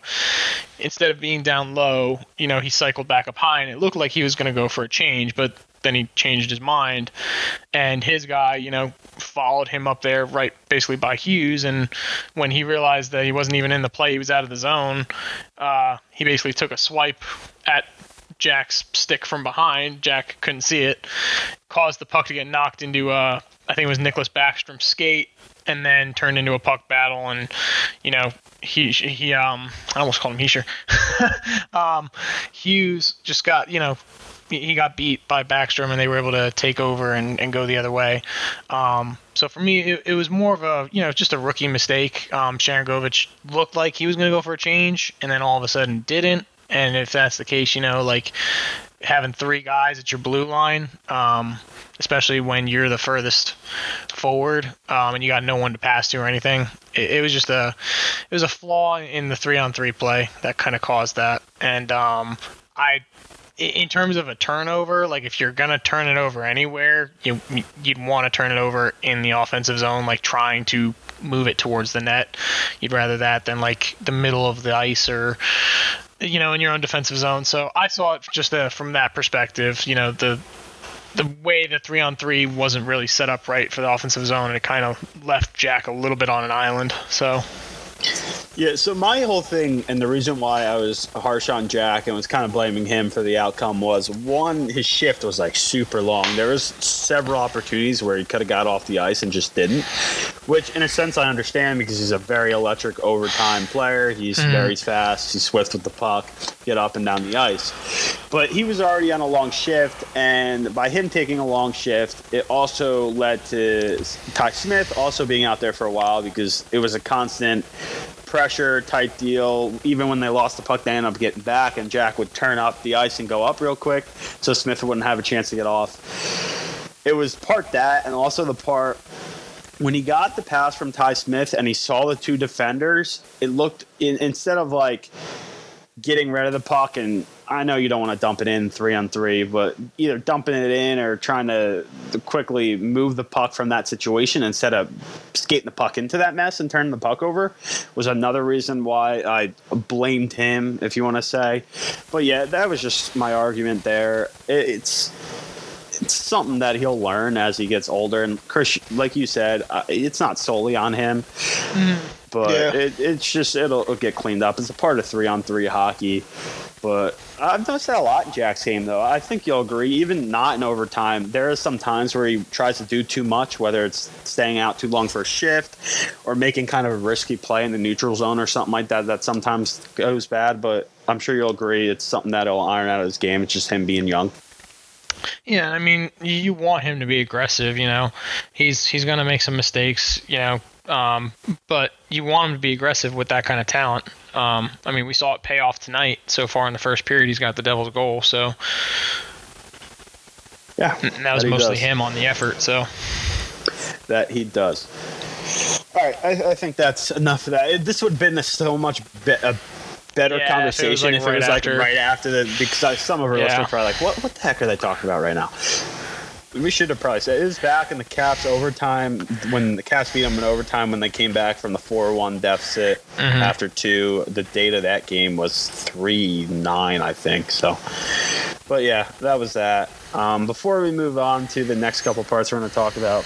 instead of being down low, you know, he cycled back up high, and it looked like he was going to go for a change, but then he changed his mind, and his guy, you know, followed him up there right basically by Hughes, and when he realized that he wasn't even in the play, he was out of the zone. Uh, he basically took a swipe at Jack's stick from behind. Jack couldn't see it, caused the puck to get knocked into uh, I think it was Nicklas Backstrom skate, and then turned into a puck battle. And you know, he he um I almost called him Hischier. [LAUGHS] um, Hughes just got you know he got beat by Backstrom and they were able to take over and, and go the other way. Um, so for me, it, it, was more of a you know just a rookie mistake. Um, Sharangovich looked like he was going to go for a change and then all of a sudden didn't. And if that's the case, you know like having three guys at your blue line, um, especially when you're the furthest forward um, and you got no one to pass to or anything. It, it, was just a it was a flaw in the three on three play that kind of caused that. And um, I in terms of a turnover, like if you're gonna turn it over anywhere, you you'd want to turn it over in the offensive zone, like trying to move it towards the net. You'd rather that than like the middle of the ice or you know in your own defensive zone. So I saw it just uh, from that perspective. You know the the way the three on three wasn't really set up right for the offensive zone, and it kind of left Jack a little bit on an island. So yeah, so my whole thing, and the reason why I was harsh on Jack and was kind of blaming him for the outcome was one, his shift was like super long. There was several opportunities where he could have got off the ice and just didn't, which in a sense I understand because he's a very electric overtime player. He's mm. very fast. He's swift with the puck, get up and down the ice. But he was already on a long shift, and by him taking a long shift, it also led to Ty Smith also being out there for a while because it was a constant pressure type deal. Even when they lost the puck, they ended up getting back, and Jack would turn up the ice and go up real quick, so Smith wouldn't have a chance to get off. It was part that, and also the part when he got the pass from Ty Smith and he saw the two defenders. It looked in, instead of like getting rid of the puck and I know you don't want to dump it in three on three, but either dumping it in or trying to quickly move the puck from that situation instead of skating the puck into that mess and turning the puck over was another reason why I blamed him, if you want to say. But yeah, that was just my argument there. It's it's something that he'll learn as he gets older. And Chris, like you said, uh, it's not solely on him. Mm but yeah. it, it's just it'll, it'll, get cleaned up. It's a part of three on three hockey. But I've noticed that a lot in Jack's game, though. I think you'll agree. Even not in overtime, there are some times where he tries to do too much, whether it's staying out too long for a shift or making kind of a risky play in the neutral zone or something like that. That sometimes goes bad. But I'm sure you'll agree it's something that'll iron out of his game. It's just him being young. Yeah, I mean, you want him to be aggressive. You know, he's he's gonna make some mistakes. You know, um, but you want him to be aggressive with that kind of talent. Um, I mean, we saw it pay off tonight. So far in the first period, he's got the Devils' goal. So yeah, and that was that mostly does. him on the effort. So that he does. All right, I, I think that's enough of that. This would have been a so much be- a better yeah, conversation if it was, like, if right, it was like right after the because some of our yeah. listeners are probably like, what what the heck are they talking about right now? we should have probably said it was back in the Caps overtime when the Caps beat them in overtime when they came back from the four one deficit mm-hmm. after two. The date of that game was three nine, I think. So, but yeah, that was that. Um, before we move on to the next couple parts, we're going to talk about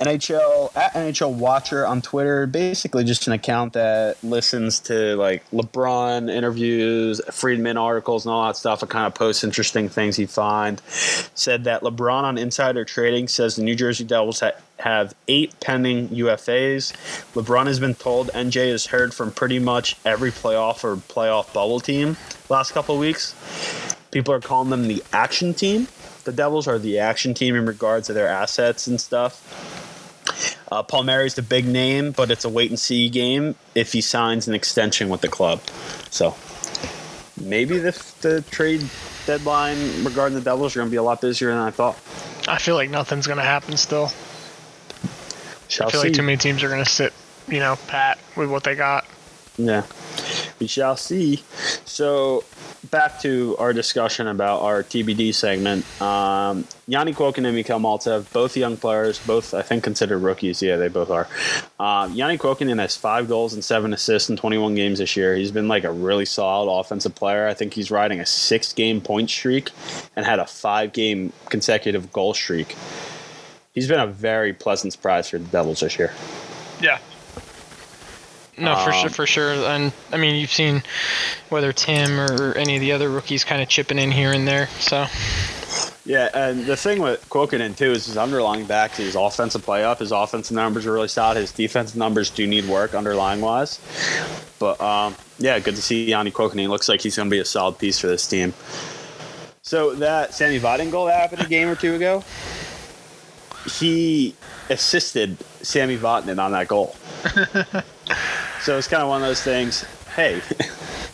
NHL at NHL Watcher on Twitter, basically just an account that listens to like LeBrun interviews, Friedman articles, and all that stuff. and kind of posts interesting things he find. Said that LeBrun on Insider Trading says the New Jersey Devils ha- have eight pending UFAs. LeBrun has been told NJ has heard from pretty much every playoff or playoff bubble team last couple weeks. People are calling them the action team. The Devils are the action team in regards to their assets and stuff. Uh, Palmieri's the big name, but it's a wait and see game if he signs an extension with the club. So maybe the, the trade deadline regarding the Devils are going to be a lot busier than I thought. I feel like nothing's going to happen still. Shall I feel see. like too many teams are going to sit, you know, pat with what they got. Yeah, we shall see. So back to our discussion about our TBD segment. Um, Janne Kuokkanen and Mikhail Maltsev, both young players, both I think considered rookies. Yeah, they both are. Uh, Janne Kuokkanen has five goals and seven assists in 21 games this year. He's been like a really solid offensive player. I think he's riding a six-game point streak and had a five-game consecutive goal streak. He's been a very pleasant surprise for the Devils this year. Yeah, no, for um, sure, for sure. And I mean, you've seen whether Tim or any of the other rookies kind of chipping in here and there. So. Yeah, and the thing with Kuokkanen too is his underlying back to his offensive play up. His offensive numbers are really solid. His defensive numbers do need work underlying wise. But um, yeah, good to see Janne Kuokkanen. Looks like he's going to be a solid piece for this team. So that Sami Vatanen goal that happened a game or two ago, he assisted Sami Vatanen on that goal. [LAUGHS] so it's kind of one of those things. Hey,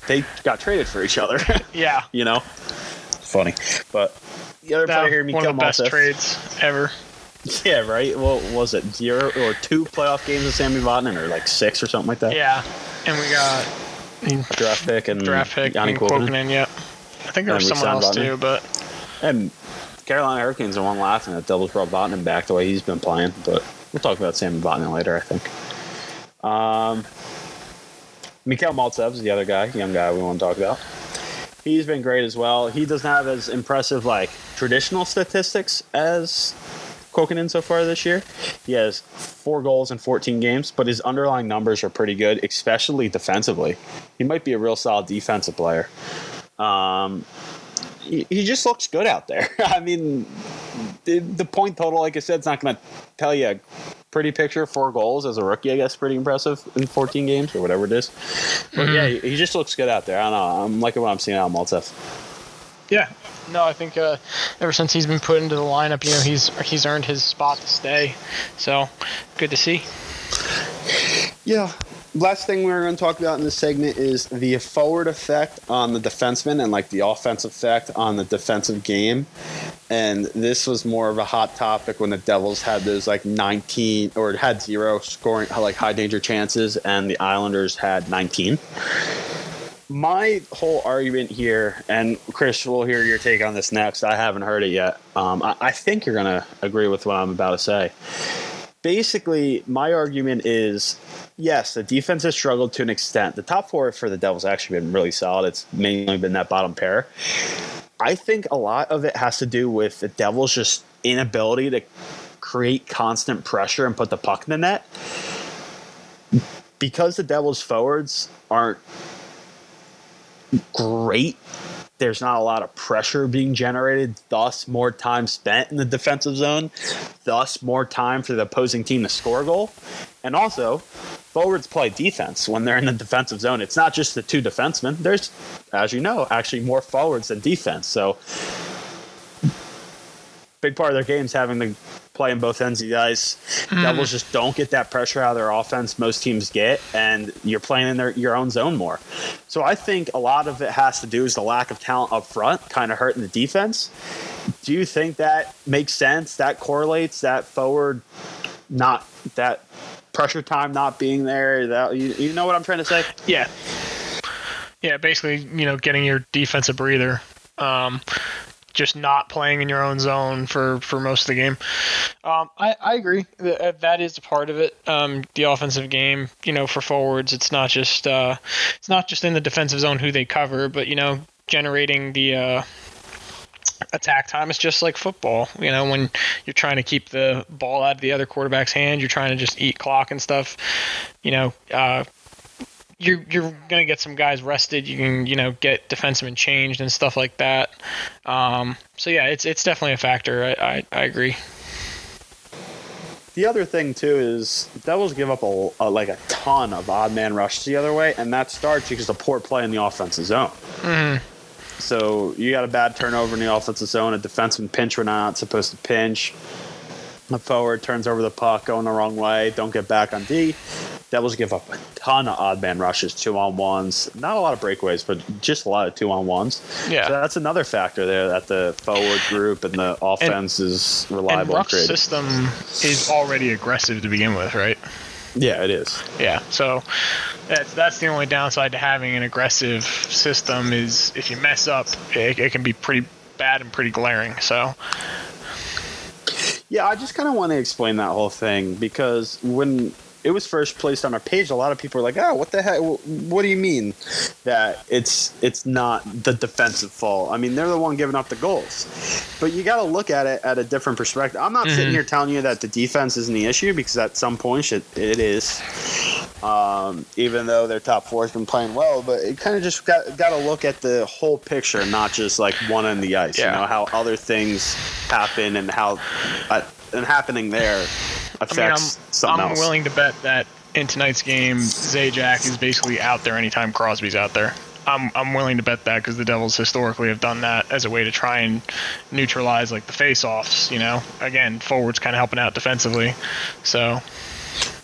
they got traded for each other. [LAUGHS] Yeah. you know, funny. But the other That- player here, one Mikael of the best trades ever. Yeah, right. Well, was it zero or two playoff games of Sami Vatanen, or like six or something like that? Yeah. And we got A draft pick and draft pick Janne and Kuokkanen. Kuokkanen, yeah. I think there And was we someone else Vatanen. too, but And Carolina Hurricanes are one laughing that Devils brought Vatanen back the way he's been playing, but we'll talk about Sami Vatanen later, I think. Um, Mikhail Maltsev is the other guy, young guy we want to talk about. He's been great as well. He doesn't have as impressive like traditional statistics as Kuokkanen so far this year. He has four goals in 14 games, but his underlying numbers are pretty good, especially defensively. He might be a real solid defensive player. Um, he, he just looks good out there. [LAUGHS] I mean, the, the point total, like I said, it's not going to tell you a pretty picture. Four goals as a rookie, I guess, pretty impressive in 14 games or whatever it is. But yeah, he, he just looks good out there. I don't know. I'm liking what I'm seeing out of Maltsev. yeah. No, I think uh, ever since he's been put into the lineup, you know, he's he's earned his spot to stay. So good to see. Yeah. Last thing we're going to talk about in this segment is the forward effect on the defenseman and like the offensive effect on the defensive game. And this was more of a hot topic when the Devils had those like 19 or had zero scoring, like high danger chances, and the Islanders had 19. My whole argument here, and Chris, we'll hear your take on this next. I haven't heard it yet. Um, I, I think you're going to agree with what I'm about to say basically my argument is yes the defense has struggled to an extent. The top four for the devils actually been really solid. It's mainly been that bottom pair. I think a lot of it has to do with the devils just inability to create constant pressure and put the puck in the net. Because the devils forwards aren't great there's not a lot of pressure being generated, thus more time spent in the defensive zone, thus more time for the opposing team to score a goal. And also, forwards play defense when they're in the defensive zone. It's not just the two defensemen. There's, as you know, actually more forwards than defense. So, big part of their game is having to play in both ends of the ice. Devils just don't get that pressure out of their offense most teams get, and you're playing in their, your own zone more. So I think a lot of it has to do is the lack of talent up front, kind of hurting the defense. Do you think that makes sense? That correlates that forward, not that pressure time not being there. That you, you know what I'm trying to say? Yeah. Yeah, basically, you know, getting your defensive breather. Um, just not playing in your own zone for, for most of the game. Um, I, I agree. That, that is a part of it. Um, the offensive game, you know, for forwards, it's not just uh, it's not just in the defensive zone who they cover, but you know, generating the uh, attack time is just like football. You know, when you're trying to keep the ball out of the other quarterback's hand, you're trying to just eat clock and stuff. You know, uh, you're you're gonna get some guys rested. You can you know get defensemen changed and stuff like that. Um, so yeah, it's it's definitely a factor. I I, I agree. The other thing too is the Devils give up a, a like a ton of odd man rushes the other way, and that starts because of poor play in the offensive zone. So you got a bad turnover in the offensive zone, a defenseman pinch when not supposed to pinch. A forward turns over the puck going the wrong way, don't get back on D. Devils give up a ton of odd man rushes, two on ones. Not a lot of breakaways, but just a lot of two on ones. Yeah. So that's another factor there that the forward group and the offense is reliable and, creative. system is already aggressive to begin with, right? Yeah, it is. Yeah. So that's that's the only downside to having an aggressive system is if you mess up, it, it can be pretty bad and pretty glaring. So Yeah, I just kind of want to explain that whole thing because when it was first placed on our page, a lot of people were like, "Oh, what the heck? What do you mean that it's it's not the defensive fault? I mean, they're the one giving up the goals." But you got to look at it at a different perspective. I'm not sitting Mhm. here telling you that the defense isn't the issue because at some point it, it is. Um, even though their top four has been playing well, but it kind of just got got to look at the whole picture, not just like one on the ice. Yeah. You know how other things happen and how uh, and happening there affects I mean, I'm, something I'm else. willing to bet that in tonight's game, Zajac is basically out there anytime Crosby's out there. I'm, I'm willing to bet that because the Devils historically have done that as a way to try and neutralize like the face-offs. You know, again, forwards kind of helping out defensively. So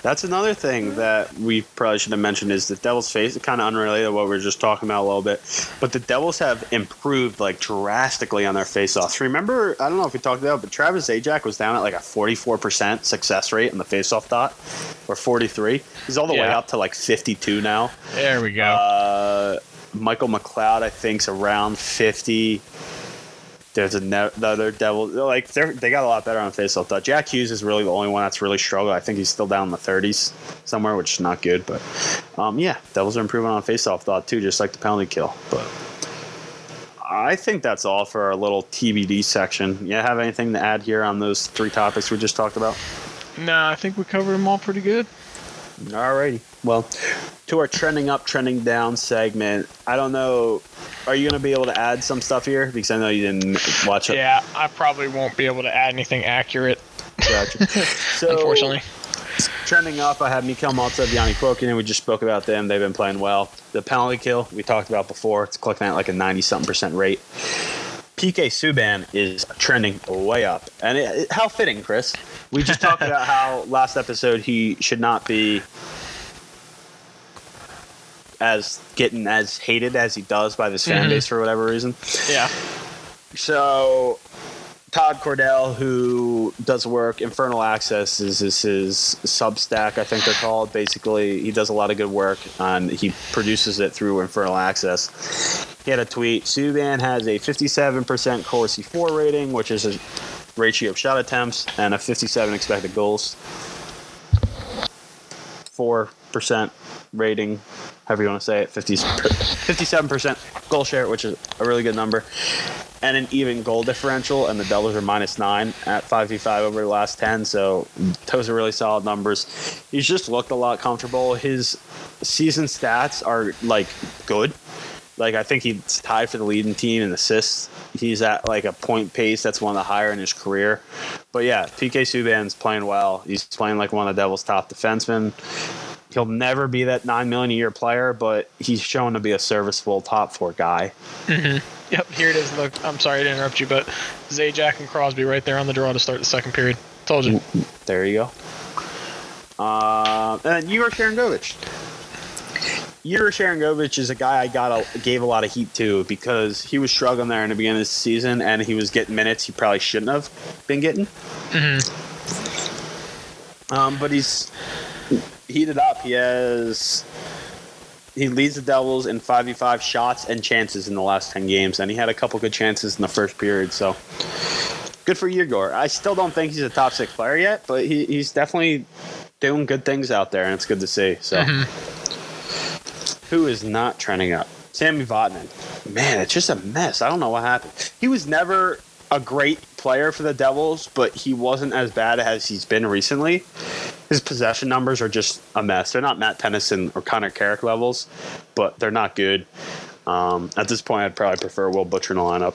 That's another thing that we probably should have mentioned is the Devils face It's kind of unrelated to what we were just talking about a little bit, but the Devils have improved like drastically on their faceoffs. Remember, I don't know if we talked about, it, but Travis Zajac was down at like a 44% success rate on the faceoff dot, or 43. He's all the way up to like 52 now. there we go. Uh, Michael McLeod, I think, is around 50. There's another the devil. Like they got a lot better on faceoff. Dot. Jack Hughes is really the only one that's really struggled. I think he's still down in the 30s somewhere, which is not good. But um, yeah, Devils are improving on faceoff thought too, just like the penalty kill. But I think that's all for our little TBD section. Yeah, have anything to add here on those three topics we just talked about? no, I think we covered them all pretty good. Alrighty. Well, to our trending up, trending down segment. I don't know. Are you going to be able to add some stuff here? Because I know you didn't watch it. Yeah, I probably won't be able to add anything accurate, Gotcha. [LAUGHS] So, unfortunately. trending up, I have Mikael Malta, Janne Kuokkanen. We just spoke about them. They've been playing well. The penalty kill we talked about before. It's clicking at like a 90 something percent rate. PK Subban is trending way up. And it, it- how fitting, Chris. We just talked [LAUGHS] about how last episode he should not be as getting as hated as he does by this fan Mhm. base for whatever reason. Yeah. So Todd Cordell, who does work, Infernal Access is, is his Substack, I think they're called. Basically, he does a lot of good work, and he produces it through Infernal Access. He had a tweet: Subban has a 57% Corsi For rating, which is a ratio of shot attempts, and a 57 expected goals. 4% rating, however you want to say it, 50, 57% goal share, which is a really good number, and an even goal differential. And the Devils are minus nine at 5v5 over the last 10. So those are really solid numbers. He's just looked a lot comfortable. His season stats are like good. Like I think he's tied for the leading team in assists. He's at like a point pace that's one of the higher in his career. But yeah, PK Subban's playing well. He's playing like one of the Devils' top defensemen. He'll never be that nine million a year player, but he's shown to be a serviceable top four guy. Yep, here it is. Look, I'm sorry to interrupt you, but Zajac and Crosby right there on the draw to start the second period. Told you. There you go. Uh, and then Igor Sharangovich. Igor Sharangovich is a guy I got a, gave a lot of heat to because he was struggling there in the beginning of the season and he was getting minutes he probably shouldn't have been getting. Um, but he's heated up. He has he leads the Devils in five v five shots and chances in the last ten games, and he had a couple good chances in the first period. So good for Igor. I still don't think he's a top six player yet, but he, he's definitely doing good things out there, and it's good to see. So who is not trending up? Sami Vatanen. Man, it's just a mess. I don't know what happened. He was never a great player for the Devils, but he wasn't as bad as he's been recently. His possession numbers are just a mess. They're not Matt Tennyson or Connor Carrick levels, but they're not good. Um, at this point, I'd probably prefer Will Butcher in the lineup.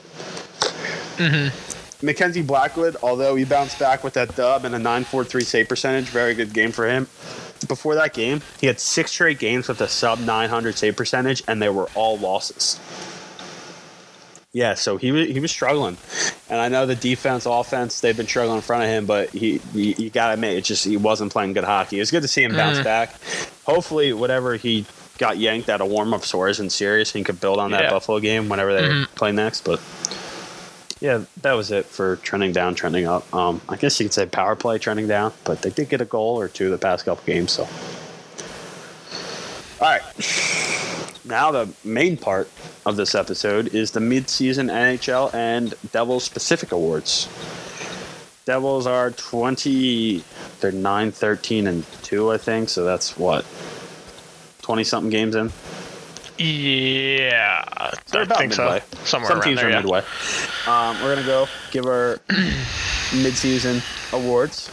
Mackenzie Blackwood, although he bounced back with that dub and a 9.43 save percentage, very good game for him. Before that game, he had six straight games with a sub 900 save percentage, and they were all losses. Yeah, so he was he was struggling, and I know the defense, offense, they've been struggling in front of him, but he, you gotta admit, it just he wasn't playing good hockey. It was good to see him bounce Mhm. back. Hopefully, whatever he got yanked out of warm up sore isn't serious, and he could build on that Yeah. Buffalo game whenever they Mhm. play next. But yeah, that was it for trending down, trending up. Um, I guess you could say power play trending down, but they did get a goal or two the past couple games. So, all right. Now the main part of this episode is the mid-season NHL and Devils specific awards. Devils are 20 they're 9 13 and 2 I think, so that's what 20 something games in. Yeah, They're I about think midway. so. Somewhere Some around teams there. are yeah. midway. Um, we're gonna go give our [CLEARS THROAT] mid-season awards.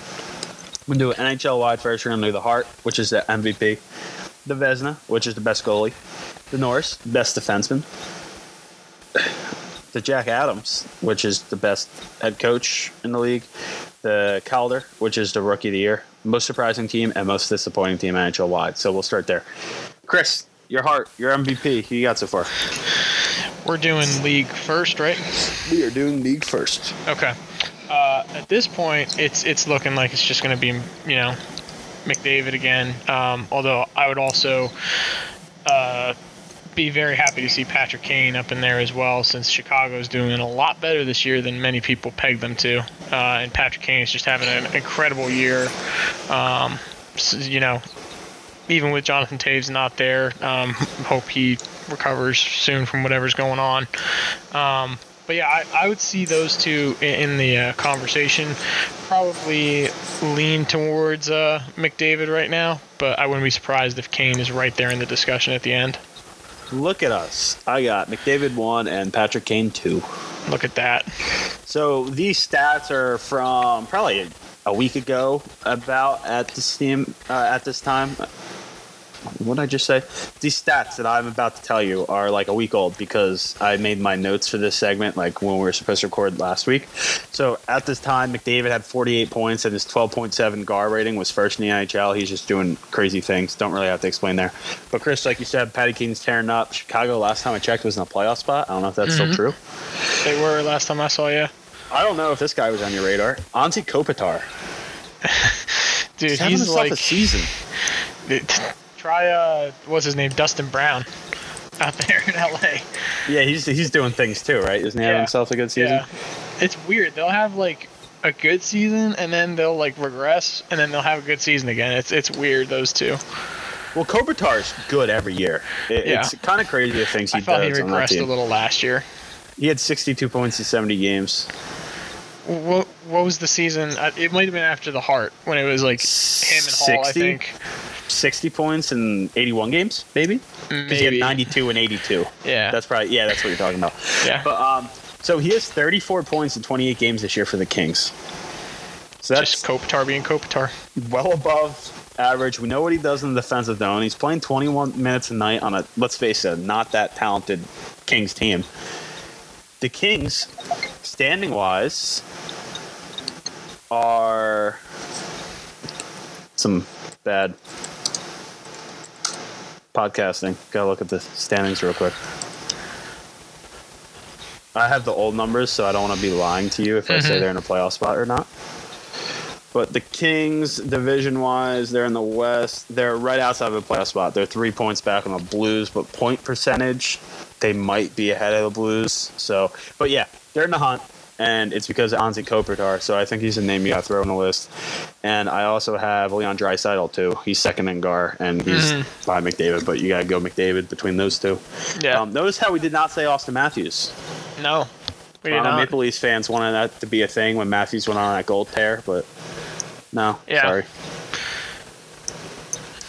I'm gonna do an NHL wide first. We're gonna do the Hart, which is the MVP, the Vezina, which is the best goalie, the Norris, best defenseman, the Jack Adams, which is the best head coach in the league, the Calder, which is the rookie of the year, most surprising team and most disappointing team NHL wide. So we'll start there. Chris, your Hart, your MVP. Who you got so far? We're doing league first, right? We are doing league first. Okay. Uh, at this point, it's it's looking like it's just going to be you know McDavid again. Um, although I would also uh, be very happy to see Patrick Kane up in there as well, since Chicago is doing a lot better this year than many people peg them to. Uh, and Patrick Kane is just having an incredible year. Um, you know, even with Jonathan Toews not there, um, hope he recovers soon from whatever's going on. Um, but yeah, I, I, would see those two in, in the uh, conversation. Probably lean towards uh, McDavid right now, but I wouldn't be surprised if Kane is right there in the discussion at the end. Look at us. I got McDavid one and Patrick Kane two. Look at that. So these stats are from probably a week ago, about at this team uh, at this time what did I just say? These stats that I'm about to tell you are like a week old because I made my notes for this segment like when we were supposed to record last week. So at this time, McDavid had 48 points and his 12.7 GAR rating was first in the NHL. He's just doing crazy things. Don't really have to explain there. But Chris, like you said, Patty King's tearing up. Chicago, last time I checked, was in a playoff spot. I don't know if that's mm-hmm. still true. They were last time I saw you. I don't know if this guy was on your radar. Anze Kopitar. [LAUGHS] Dude, he's, he's like a season. [LAUGHS] Try uh, what's his name, Dustin Brown, [LAUGHS] out there in LA. Yeah, he's he's doing things too, right? Isn't he yeah. having himself a good season? Yeah, it's weird. They'll have like a good season and then they'll like regress and then they'll have a good season again. It's it's weird those two. Well, Kopitar's good every year. It, yeah. It's kind of crazy the things he I thought he regressed a little last year. He had 62 points in 70 games. What what was the season? Uh, it might have been after the Hart when it was like him and 60? Hall. I think 60 points in 81 games, maybe? Because he had 92 and 82. Yeah. That's probably, yeah, that's what you're talking about. Yeah. But, um, so he has 34 points in 28 games this year for the Kings. So that's just Kopitar being Kopitar. Well above average. We know what he does in the defensive zone. He's playing 21 minutes a night on a, let's face it, not that talented Kings team. The Kings, standing wise, are some bad podcasting. Gotta look at the standings real quick. I have the old numbers, so I don't want to be lying to you if mm-hmm. I say mm-hmm. they're in a playoff spot or not. But the Kings, division wise, they're in the West. They're right outside of a playoff spot. They're three points back on the Blues, but point percentage, they might be ahead of the Blues. So, but yeah, they're in the hunt and it's because of Anze Kopitar. So I think he's a name you got to throw on the list. And I also have Leon Draisaitl too. He's second in Gar, and he's mm-hmm. by McDavid, but you got to go McDavid between those two. Yeah. Um, notice how we did not say Auston Matthews. No. We did not. Maple Leafs fans wanted that to be a thing when Matthews went on that gold tear, but no. Yeah. Sorry.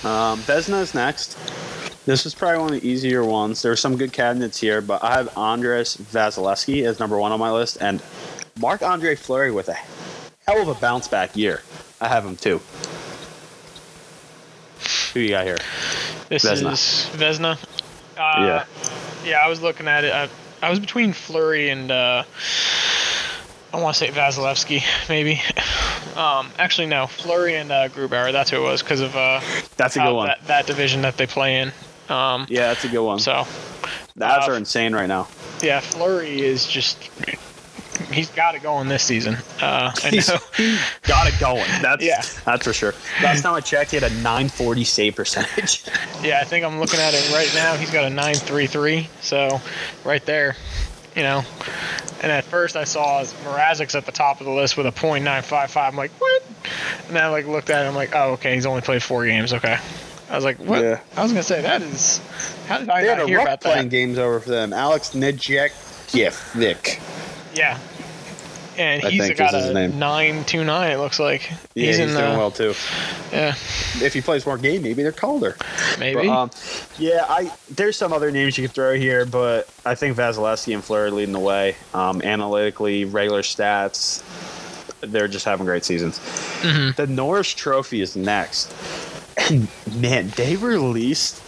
Um, Vezina is next. This was probably one of the easier ones. There are some good candidates here, but I have Andres Vasilevskiy as number one on my list, and Marc-Andre Fleury with a hell of a bounce back year. I have him too. Who you got here? This Vezina. is Vezina. Uh, yeah. Yeah, I was looking at it. I, I was between Fleury and uh, I want to say Vasilevskiy, maybe. Um, actually, no, Fleury and uh, Grubauer. That's who it was because of uh, that's a good one. That, that division that they play in. Um, yeah, that's a good one. So the Avs uh, are insane right now. Yeah, Fleury is just he's got it going this season. Uh, I he's, know. [LAUGHS] got it going. That's yeah. that's for sure. Last time I checked, he had a 940 save percentage. [LAUGHS] yeah, I think I'm looking at it right now. He's got a 933. So right there, you know. And at first I saw Mrazek's at the top of the list with a .955. I'm like, what? And then I like looked at it. I'm like, oh, okay, he's only played four games. Okay. I was like, what? Yeah. I was gonna say that is. How did I they not hear about playing that? games over for them. Alex Nijek, Gif, Nick. Yeah. And I he's got a nine two nine. It looks like. Yeah, he's, he's doing the, well too. Yeah. If he plays more game, maybe they're Calder. Maybe. But, um, yeah, I there's some other names you could throw here, but I think Vasilevskiy and Fleury leading the way. Um, analytically, regular stats. they're just having great seasons. hmm The Norris Trophy is next, and [LAUGHS] man, they released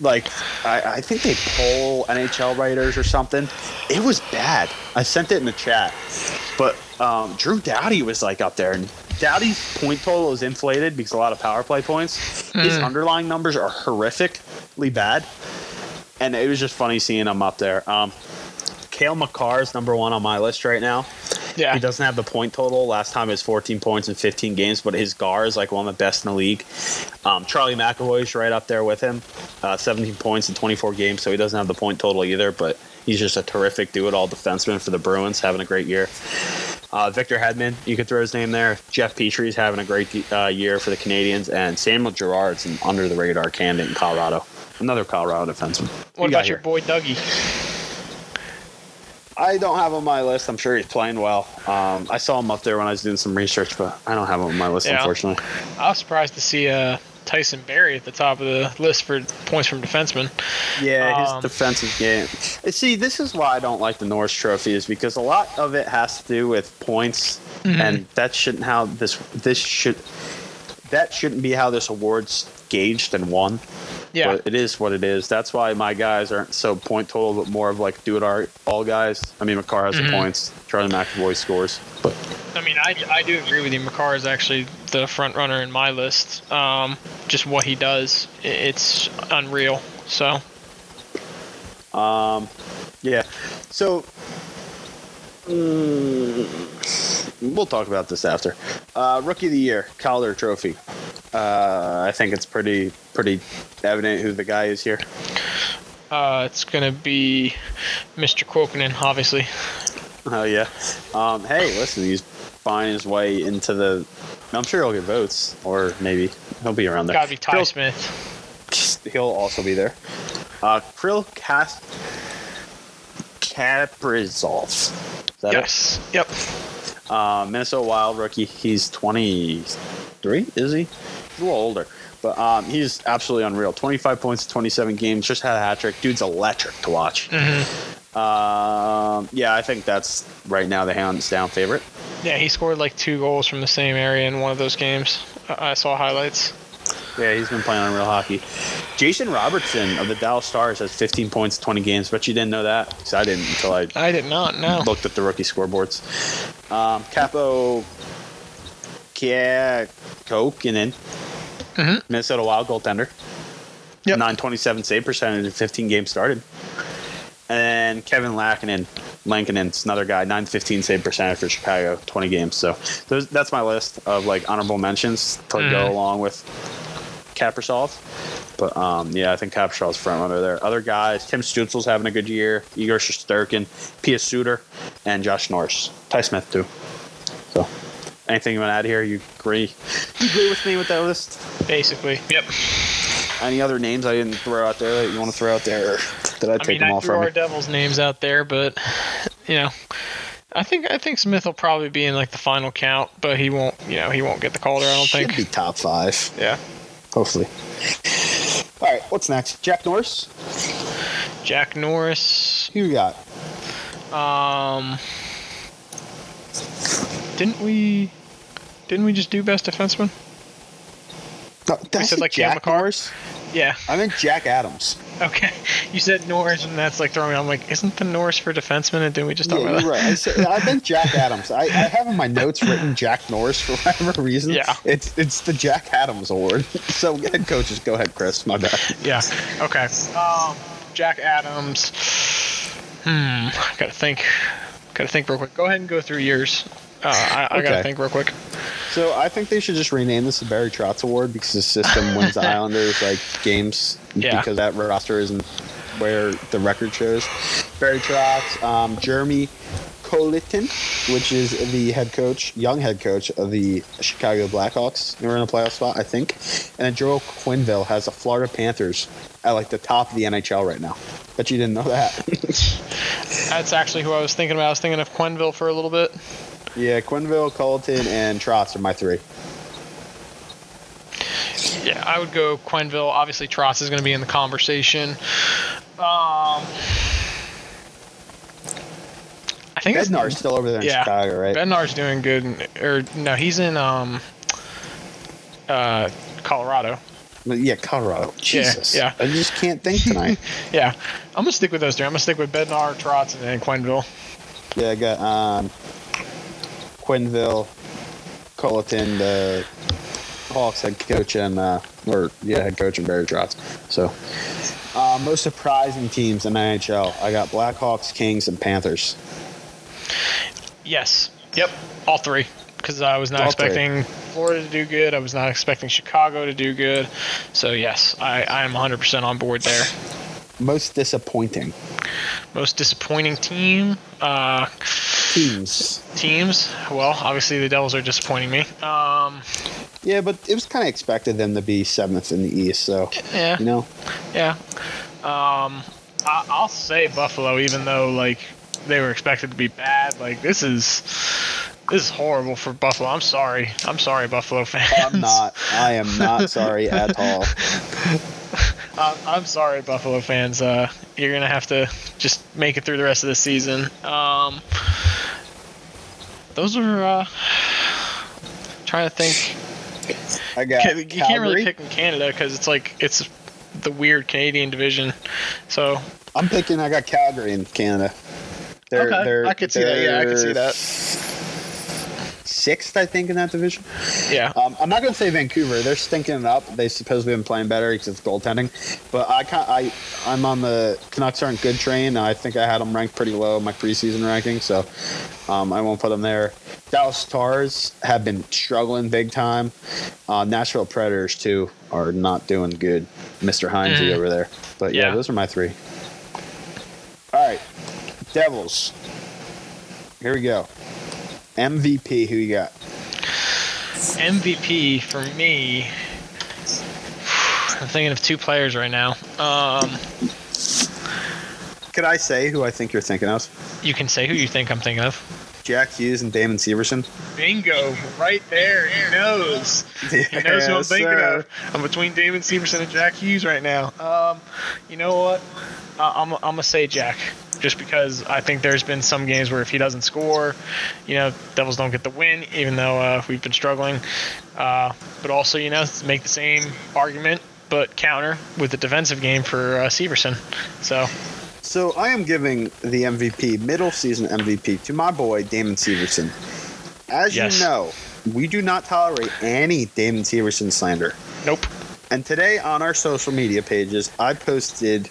like I, I think they poll NHL writers or something. It was bad. I sent it in the chat, but um, Drew Doughty was like up there, and Doughty's point total is inflated because a lot of power play points. His Mm. underlying numbers are horrifically bad, and it was just funny seeing him up there. Um, Cale Makar is number one on my list right now. Yeah. He doesn't have the point total. Last time it was 14 points in 15 games, but his GAR is like one of the best in the league. Um, Charlie McAvoy's right up there with him, uh, 17 points in 24 games, so he doesn't have the point total either, but he's just a terrific do-it-all defenseman for the Bruins, having a great year. Uh, Victor Hedman, you could throw his name there. Jeff Petry's having a great uh, year for the Canadiens, and Samuel Girard's an under-the-radar candidate in Colorado. Another Colorado defenseman. What You about your boy Dougie? I don't have him on my list. I'm sure he's playing well. Um, I saw him up there when I was doing some research, but I don't have him on my list, Yeah. unfortunately. I was surprised to see uh, Tyson Barrie at the top of the list for points from defensemen. Yeah, his Um, defensive game. See, this is why I don't like the Norris Trophy, is because a lot of it has to do with points, Mhm. and that shouldn't how this this should that shouldn't be how this award's gauged and won. Yeah. But it is what it is. That's why my guys aren't so point total, but more of like do it all, all guys. I mean, Makar has Mhm. the points. Charlie McAvoy scores, but I mean, I, I do agree with you. Makar is actually the front runner in my list. Um, just what he does, it's unreal. So, Um, yeah. So, mm, we'll talk about this after. Uh, Rookie of the Year, Calder Trophy. Uh, I think it's pretty pretty evident who the guy is here. uh, it's going to be Mr. Kuokkanen, obviously. Oh yeah. Um, hey, listen, he's finding his way into the. I'm sure he'll get votes, or maybe he'll be around there. Got to be Ty Krill- Smith. [LAUGHS] He'll also be there. Uh, Kirill Cast Kaprizov. That it? Yes. Yep. Uh, Minnesota Wild rookie. He's 23, is he? He's a little older. But um, he's absolutely unreal. 25 points in 27 games. Just had a hat trick. Dude's electric to watch. hmm Um, yeah, I think that's right now the hands down favorite. Yeah, he scored like two goals from the same area in one of those games. I I saw highlights. Yeah, he's been playing on real hockey. Jason Robertson of the Dallas Stars has 15 points, 20 games. But you didn't know that because I didn't until I I did not know. looked at the rookie scoreboards. Um, Kaapo Kahkonen, Mhm. Minnesota Wild goaltender. Yep. 927 save percentage in 15 games started. And then Kevin Lankinen, Lankinen's another guy, 915 save percentage for Chicago, 20 games. So those, that's my list of like honorable mentions to Mhm. go along with Kaprizov. But um, yeah, I think Kaprizov's front runner there. Other guys, Tim Stutzle's having a good year. Igor Shesterkin, Pius Suter, and Josh Norris. Ty Smith too. So anything you want to add here? You agree? You agree with me with that list? Basically. Yep. Any other names I didn't throw out there that you want to throw out there? Or did I I take mean, them I all threw from our? Devils names out there, but you know, I think I think Smith will probably be in like the final count, but he won't. You know, he won't get the Calder. I don't think. Should think. be top five, Yeah. hopefully. All right, what's next? Jack Norris. Jack Norris. Who you got? Um. Didn't we? Didn't we just do best defenseman? No, I said, like, Jack? Norris. Yeah. I meant Jack Adams. Okay. [LAUGHS] You said Norris, and that's like throwing. me- I'm like, isn't the Norris for defenseman? And didn't we just talk Yeah, about that? right. I, said, I meant [LAUGHS] Jack Adams. I, I have in my notes written Jack Norris for whatever reason. Yeah. It's it's the Jack Adams Award. [LAUGHS] So head coaches, go ahead, Chris. My bad. Yeah. Okay. Um, Jack Adams. Hmm. Gotta think. Gotta think real quick. Go ahead and go through yours. Uh, I, I Okay. gotta think real quick. So I think they should just rename this the Barry Trotz Award because the system wins the [LAUGHS] Islanders like games Yeah. because that roster isn't where the record shows. Barry Trotz, um, Jeremy Colliton, which is the head coach, young head coach of the Chicago Blackhawks. They were in a playoff spot, I think. And then Joel Quenneville has the Florida Panthers at like the top of the NHL right now. Bet you didn't know that. [LAUGHS] That's actually who I was thinking about. I was thinking of Quenneville for a little bit. Yeah, Quenneville, Colliton, and Trotz are my three. Yeah, I would go Quenneville. Obviously, Trotz is going to be in the conversation. Um, I think Bednar's still over there in Yeah. Chicago, right? Bednar's doing good. Or no, he's in um, uh, Colorado. Yeah, Colorado. Jesus. yeah. I just can't think tonight. [LAUGHS] Yeah, I'm gonna stick with those three. I'm gonna stick with Bednar, Trotz, and Quenneville. yeah, I got um, Quenneville, Colliton, the Hawks head coach, and uh, or yeah, head coach and Barry Trotz. So, uh, most surprising teams in the NHL. I got Blackhawks, Kings, and Panthers. Yes. Yep. All three. Because I was not All three. expecting Florida to do good. I was not expecting Chicago to do good. So yes, I, I am 100% on board there. Most disappointing Most disappointing team. Uh, teams. teams. Well, obviously the Devils are disappointing me. Um, Yeah, but it was kind of expected them to be seventh in the East. So yeah. you know, Yeah. Um, I, I'll say Buffalo, even though like they were expected to be bad. Like this is this is horrible for Buffalo. I'm sorry. I'm sorry, Buffalo fans. I'm not. I am not sorry at all. [LAUGHS] I'm, I'm sorry, Buffalo fans. Uh, you're gonna have to just make it through the rest of the season. Um, those are. Uh, trying to think. I got You can't really pick in Canada because it's like it's the weird Canadian division. So I'm picking. I got Calgary in Canada. They're, Okay, they're, I could see that. Yeah, I could see that. Sixth, I think, in that division. yeah. Um, I'm not going to say Vancouver. They're stinking it up. They supposedly been playing better because it's goaltending. But I, I, I'm on the Canucks aren't good train. I think I had them ranked pretty low in my preseason ranking, so um, I won't put them there. Dallas Stars have been struggling big time. Uh, Nashville Predators too are not doing good. Mr. Hynes Mhm. over there. But yeah, Yeah. those are my three. All right, Devils. Here we go. MVP. Who you got? MVP for me. I'm thinking of two players right now. Um, Could I say who I think you're thinking of? you can say who you think I'm thinking of. Jack Hughes and Damon Severson. Bingo, right there. He knows. He knows who I'm [LAUGHS] thinking sir. of. I'm between Damon Severson and Jack Hughes right now. Um, you know what? Uh, I'm, I'm gonna say Jack, just because I think there's been some games where if he doesn't score, you know, Devils don't get the win, even though uh, we've been struggling. Uh, but also, you know, make the same argument, but counter with the defensive game for uh, Severson. So So I am giving the MVP, middle season MVP, to my boy Damon Severson. As Yes. you know, we do not tolerate any Damon Severson slander. nope. And today on our social media pages, I posted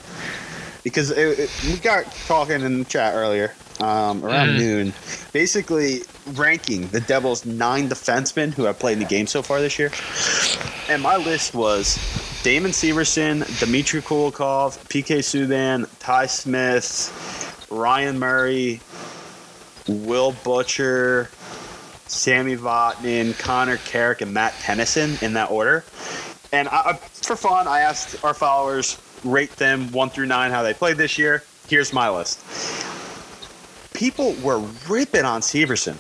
because it, it- we got talking in the chat earlier um, around Mhm. noon, basically ranking the Devils' nine defensemen who have played in the game so far this year. And my list was Damon Severson, Dmitry Kulikov, PK Subban, Ty Smith, Ryan Murray, Will Butcher, Sami Vatanen, Connor Carrick, and Matt Tennyson in that order. And I- for fun, I asked our followers rate them one through nine how they played this year. Here's my list. People were ripping on Severson.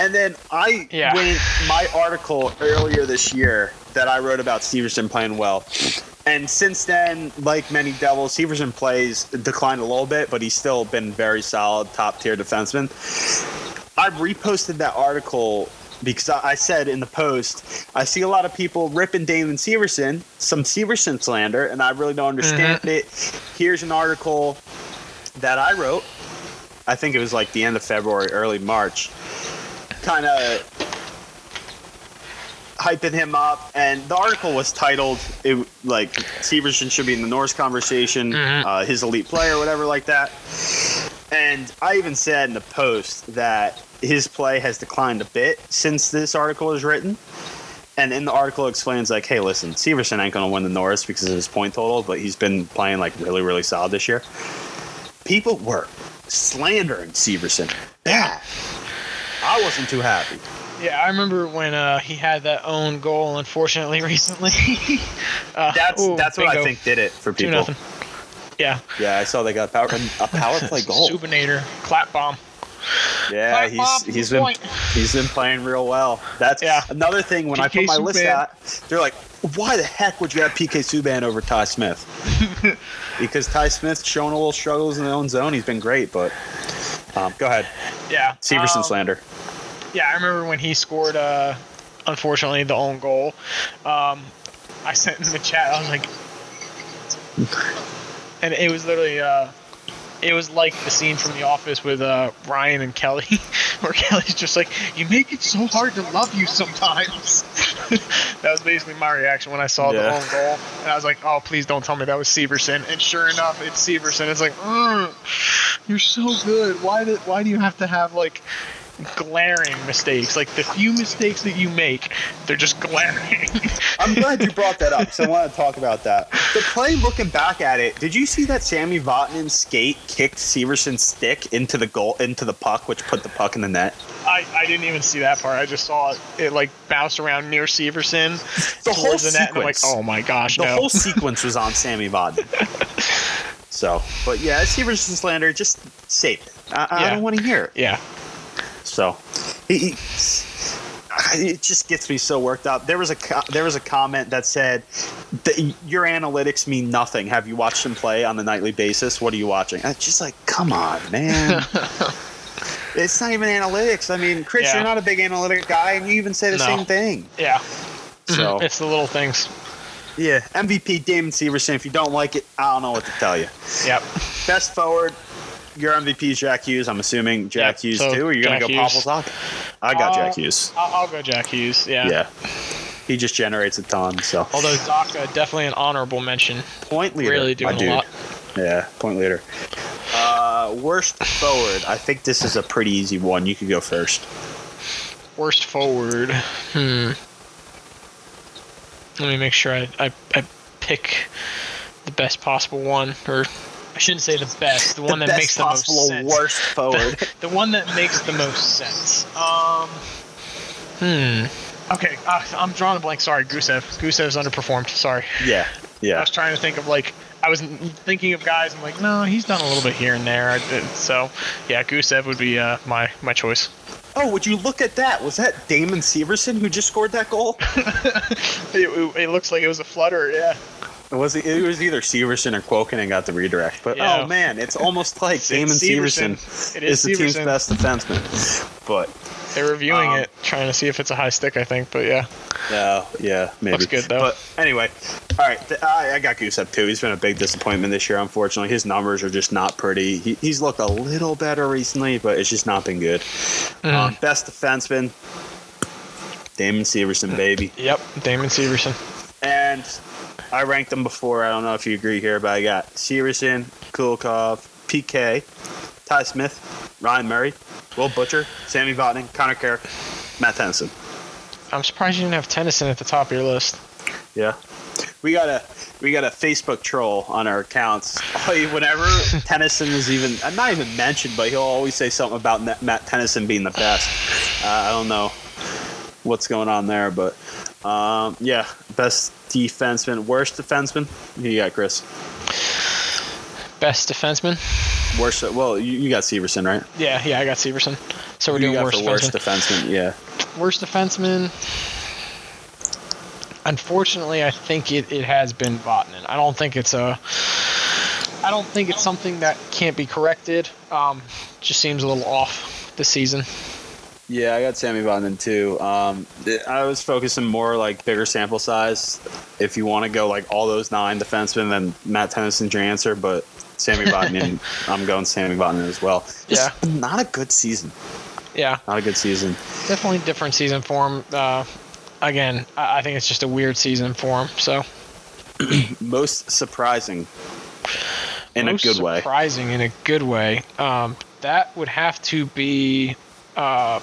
And then I Yeah. went my article earlier this year that I wrote about Severson playing well. And since then, like many Devils, Severson plays declined a little bit, but he's still been very solid, top tier defenseman. I reposted that article because I I said in the post, I see a lot of people ripping Damon Severson, some Severson slander, and I really don't understand mm-hmm. it. Here's an article that I wrote. I think it was like the end of February, early March. Kind of hyping him up, and the article was titled it, like Severson should be in the Norris conversation, Mhm. uh, his elite player, or whatever like that. And I even said in the post that his play has declined a bit since this article was written. And in the article it explains like, hey, listen, Severson ain't gonna win the Norris because of his point total, but he's been playing like really, really solid this year. People were slandering Severson. Yeah. I wasn't too happy. Yeah, I remember when uh, he had that own goal. Unfortunately, [LAUGHS] recently. uh, That's ooh, that's what I think did it for Two people. nothing. Yeah. Yeah, I saw they got a power a power play [LAUGHS] goal. Subinator, clap bomb. Yeah, Clap he's bomb, he's good been point. he's been playing real well. That's Yeah. another thing when I put my list out, they're like, why the heck would you have PK Subban over Ty Smith? [LAUGHS] because Ty Smith's showing a little struggles in the own zone. He's been great, but Um, go ahead. Yeah. Severson um, slander. Yeah, I remember when he scored, uh, unfortunately, the own goal. Um, I sent in the chat, I was like, and it was literally, uh, it was like the scene from The Office with uh, Ryan and Kelly, [LAUGHS] where Kelly's just like, "You make it so hard to love you sometimes." [LAUGHS] that was basically my reaction when I saw the Yeah. own goal, and I was like, "Oh, please don't tell me that was Severson." And sure enough, it's Severson. It's like, "You're so good. Why do Why do you have to have like?" Glaring mistakes like the few mistakes that you make they're just glaring [LAUGHS] I'm glad you brought that up because I want to talk about that. The play, looking back at it, did you see that Sami Vatanen skate kicked Severson's stick into the goal, into the puck, which put the puck in the net? I, I didn't even see that part. I just saw it, it like bounce around near Severson The whole towards the net, and I'm like, oh my gosh, The no. whole [LAUGHS] sequence was on Sami Vatanen. So, but yeah, Severson slander, just save it. I, I don't want to hear it. yeah, So, he, he- it just gets me so worked up. There was a there was a comment that said, "Your analytics mean nothing. Have you watched him play on a nightly basis? What are you watching?" It's just like, come on, man. [LAUGHS] it's not even analytics. I mean, Chris, Yeah. you're not a big analytic guy, and you even say the No. same thing. yeah. So, mm-hmm. It's the little things. yeah, MVP Damon Severson. If you don't like it, I don't know what to tell you. Yep. Best forward. Your MVP is Jack Hughes. I'm assuming Jack Yep, Hughes so too. Or you're gonna go Hughes. I got Uh, Jack Hughes. I'll, go Jack Hughes. Yeah. Yeah. He just generates a ton. So Although Zacha definitely an honorable mention. point leader. Really doing a lot. Yeah, point leader. Uh, worst forward. I think this is a pretty easy one. You could go first. Worst forward. Hmm. Let me make sure I, I, I pick the best possible one, or I shouldn't say the best, the one that makes the most sense. worst [LAUGHS] forward. [LAUGHS] the one that makes the most sense. Um. Hmm. Okay, uh, I'm drawing a blank. Sorry, Gusev. Gusev's underperformed. Sorry. yeah, Yeah. I was trying to think of like I was thinking of guys. I'm like, no, he's done a little bit here and there. So, yeah, Gusev would be uh, my my choice. Oh, would you look at that? Was that Damon Severson who just scored that goal? [LAUGHS] It, it, it looks like it was a flutter. Yeah. It was it was either Severson or Kuokkanen got the redirect. But Yeah. oh man, it's almost like Damon Severson. Is is the team's best defenseman. But They're reviewing Um, it, trying to see if it's a high stick. I think, but yeah. Yeah, yeah, maybe. Looks good, though. But anyway, all right, I, I got up too. He's been a big disappointment this year. Unfortunately, his numbers are just not pretty. He, he's looked a little better recently, but it's just not been good. Mm. Um, best defenseman, Damon Severson, baby. Yep, Damon Severson. And I ranked them before. I don't know if you agree here, but I got Severson, Kulikov, PK, Ty Smith, Ryan Murray, Will Butcher, Sami Vatanen, Connor Carrick, Matt Tennyson. I'm surprised you didn't have Tennyson at the top of your list. Yeah. We got a we got a Facebook troll on our accounts. Oh, Whenever [LAUGHS] Tennyson is even I'm not even mentioned, but he'll always say something about Matt- Matt Tennyson being the best. Uh, I don't know what's going on there, but um, yeah, best defenseman, worst defenseman. Who you got, Chris? Best defenseman? Worst. Well, you, you got Severson, right? Yeah, yeah, I got Severson. So we're you doing got worst worst defenseman. Yeah. worst defenseman. Unfortunately, I think it, it has been Vatanen. I don't think it's a. I don't think it's something that can't be corrected. Um, just seems a little off this season. Yeah, I got Sami Vatanen too. Um, I was focusing more like bigger sample size. If you want to go like all those nine defensemen, then Matt Tennyson's your answer. But Sammy [LAUGHS] Vatanen, I'm going Sammy Vatanen as well. Just not a good season. Yeah, Not a good season. definitely different season for him. Uh, again, I, I think it's just a weird season for him. So [CLEARS THROAT] Most surprising in most a good way. surprising in a good way. Um, that would have to be uh,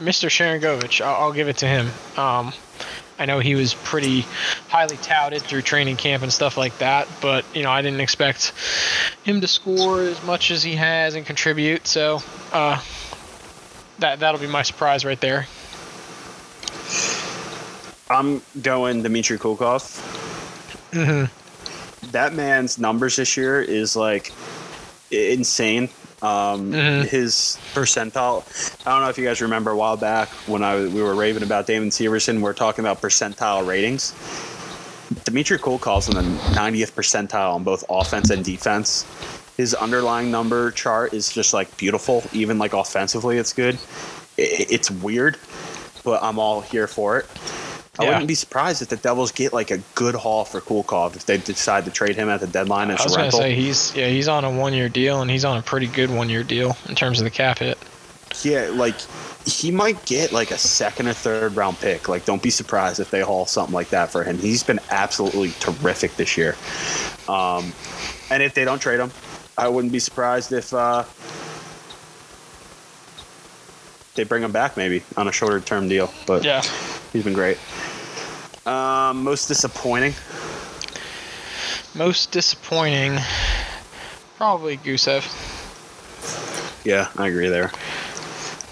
Mr. Sharangovich. I'll, I'll give it to him. Um, I know he was pretty highly touted through training camp and stuff like that, but you know I didn't expect him to score as much as he has and contribute. So uh, that that'll be my surprise right there. I'm going Dmitry Kulikov. Mm-hmm. That man's numbers this year is like insane. Um, Mhm. His percentile. I don't know if you guys remember a while back when I we were raving about Damon Severson. We are talking about percentile ratings. Dmitry calls in the 90th percentile on both offense and defense. His underlying number chart is just like beautiful. Even like offensively, it's good. It's weird, but I'm all here for it. I Yeah. wouldn't be surprised if the Devils get like a good haul for Kulikov if they decide to trade him at the deadline as I was gonna say he's yeah he's on a one year deal and he's on a pretty good one year deal in terms of the cap hit. Yeah, like he might get like a second or third round pick. Like, don't be surprised if they haul something like that for him. He's been absolutely terrific this year. Um, and if they don't trade him, I wouldn't be surprised if uh, they bring him back maybe on a shorter term deal. But Yeah. he's been great. Um, most disappointing. Most disappointing, probably Gusev. Yeah, I agree there.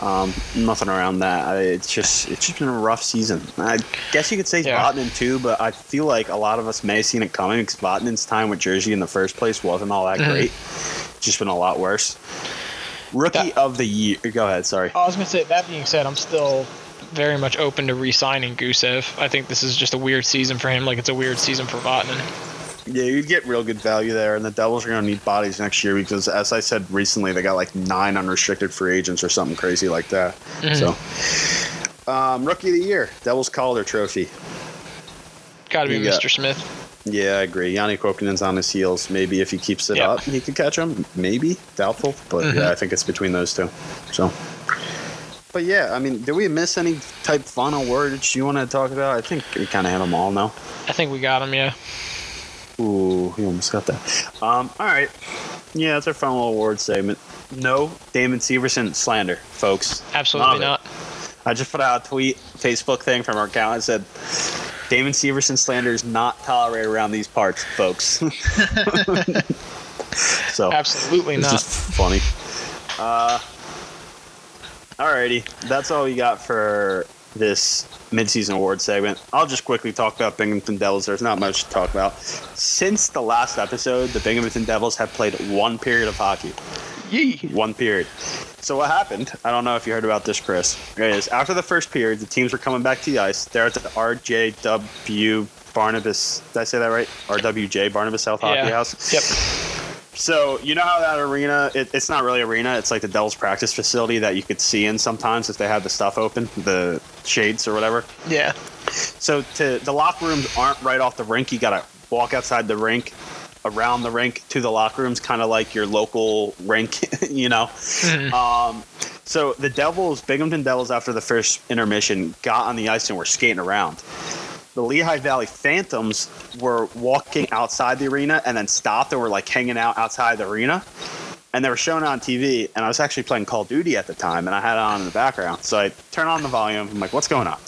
Um, nothing around that. I, it's just it's just been a rough season. I guess you could say Yeah. Vatanen too, but I feel like a lot of us may have seen it coming because Vatanen's time with Jersey in the first place wasn't all that Mhm. great. It's just been a lot worse. Rookie That- of the year. Go ahead. Sorry. I was gonna say that being said, I'm still very much open to re-signing Gusev. I think this is just a weird season for him, like it's a weird season for Vatanen. Yeah, you'd get real good value there, and the Devils are going to need bodies next year because, as I said recently, they got like nine unrestricted free agents or something crazy like that. Mhm. So, um, rookie of the year, Devils Calder Trophy. Got to be You got- Mr. Smith. Yeah, I agree. Janne Kuokkanen's on his heels. Maybe if he keeps it up, he could catch him. Maybe doubtful, but Mhm. yeah, I think it's between those two. So, but yeah, I mean, did we miss any type final words you want to talk about? I think we kind of had them all now. I think we got them. Yeah. Ooh, you almost got that. Um, all right. Yeah, that's our final award segment. No Damon Severson slander, folks. Absolutely not. I just put out a tweet, Facebook thing from our account. It said, Damon Severson slander is not tolerated around these parts, folks. [LAUGHS] so Absolutely it's not. just funny. Uh, alrighty, that's all we got for this midseason award segment. I'll just quickly talk about Binghamton Devils. There's not much to talk about. Since the last episode, the Binghamton Devils have played one period of hockey. Yee. One period. So what happened? I don't know if you heard about this, Chris. Is after the first period, the teams were coming back to the ice. They're at the RJW Barnabas. Did I say that right? RWJ Barnabas South Hockey Yeah. House. Yep. So you know how that arena? It, it's not really arena. It's like the Devils practice facility that you could see in sometimes if they had the stuff open, the shades or whatever. Yeah. So to the locker rooms aren't right off the rink. You gotta walk outside the rink, around the rink to the locker rooms, kind of like your local rink, [LAUGHS] you know. Mhm. Um, so the Devils, Binghamton Devils, after the first intermission, got on the ice and were skating around. The Lehigh Valley Phantoms were walking outside the arena and then stopped and were like hanging out outside the arena. And they were showing it on TV, and I was actually playing Call of Duty at the time, and I had it on in the background. So I turn on the volume. I'm like, "What's going on?"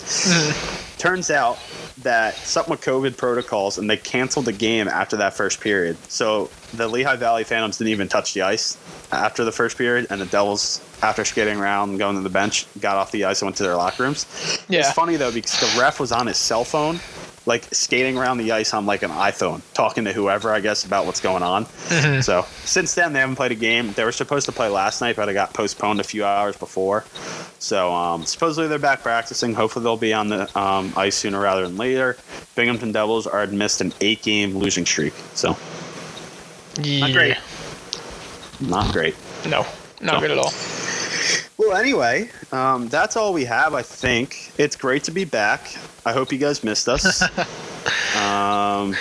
Turns out that something with COVID protocols, and they canceled the game after that first period. So the Lehigh Valley Phantoms didn't even touch the ice after the first period, and the Devils, after skating around and going to the bench, got off the ice and went to their locker rooms. Yeah. It's funny though because the ref was on his cell phone, like skating around the ice on like an iPhone, talking to whoever I guess about what's going on. [LAUGHS] So since then they haven't played a game. They were supposed to play last night, but it got postponed a few hours before. So um, supposedly they're back practicing. Hopefully they'll be on the um, ice sooner rather than later. Binghamton Devils are missed an eight-game losing streak. So Yeah. great. not great. No. Not No. good at all. Well, anyway, um, that's all we have. I think it's great to be back. I hope you guys missed us. [LAUGHS] um,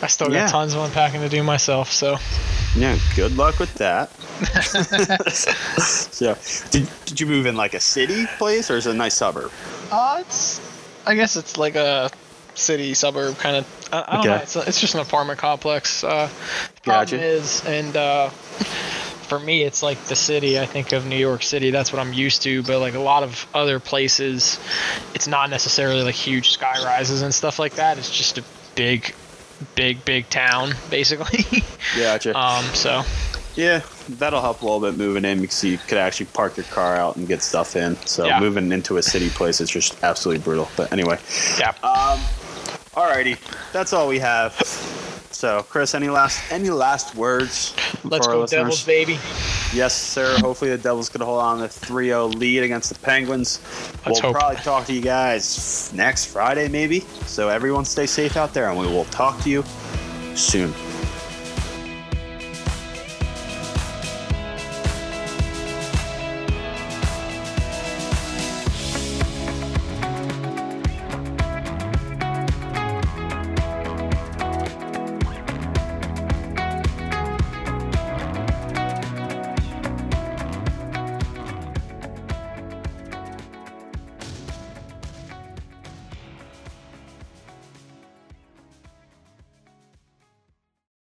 I still got tons of unpacking to do myself. So. yeah, good luck with that. [LAUGHS] [LAUGHS] so, did, did you move in like a city place or is it a nice suburb? Uh, it's. I guess it's like a city suburb kind of. I, I don't Okay. know. It's, a, it's just an apartment complex. Uh, the problem Gotcha. is, and uh, for me, it's like the city. I think of New York City. That's what I'm used to. But like a lot of other places, it's not necessarily like huge sky rises and stuff like that. It's just a big, big, big town, [LAUGHS] basically. Gotcha. um. So. Yeah, that'll help a little bit moving in because you could actually park your car out and get stuff in. So Yeah. moving into a city place is just absolutely brutal. But anyway, Yeah. um, alrighty, that's all we have. So, Chris, any last any last words? Let's go, listeners? Devils, baby. Yes, sir. Hopefully the Devils can hold on to 3-0 lead against the Penguins. Let's we'll hope. probably talk to you guys next Friday, maybe. So everyone stay safe out there, and we will talk to you soon.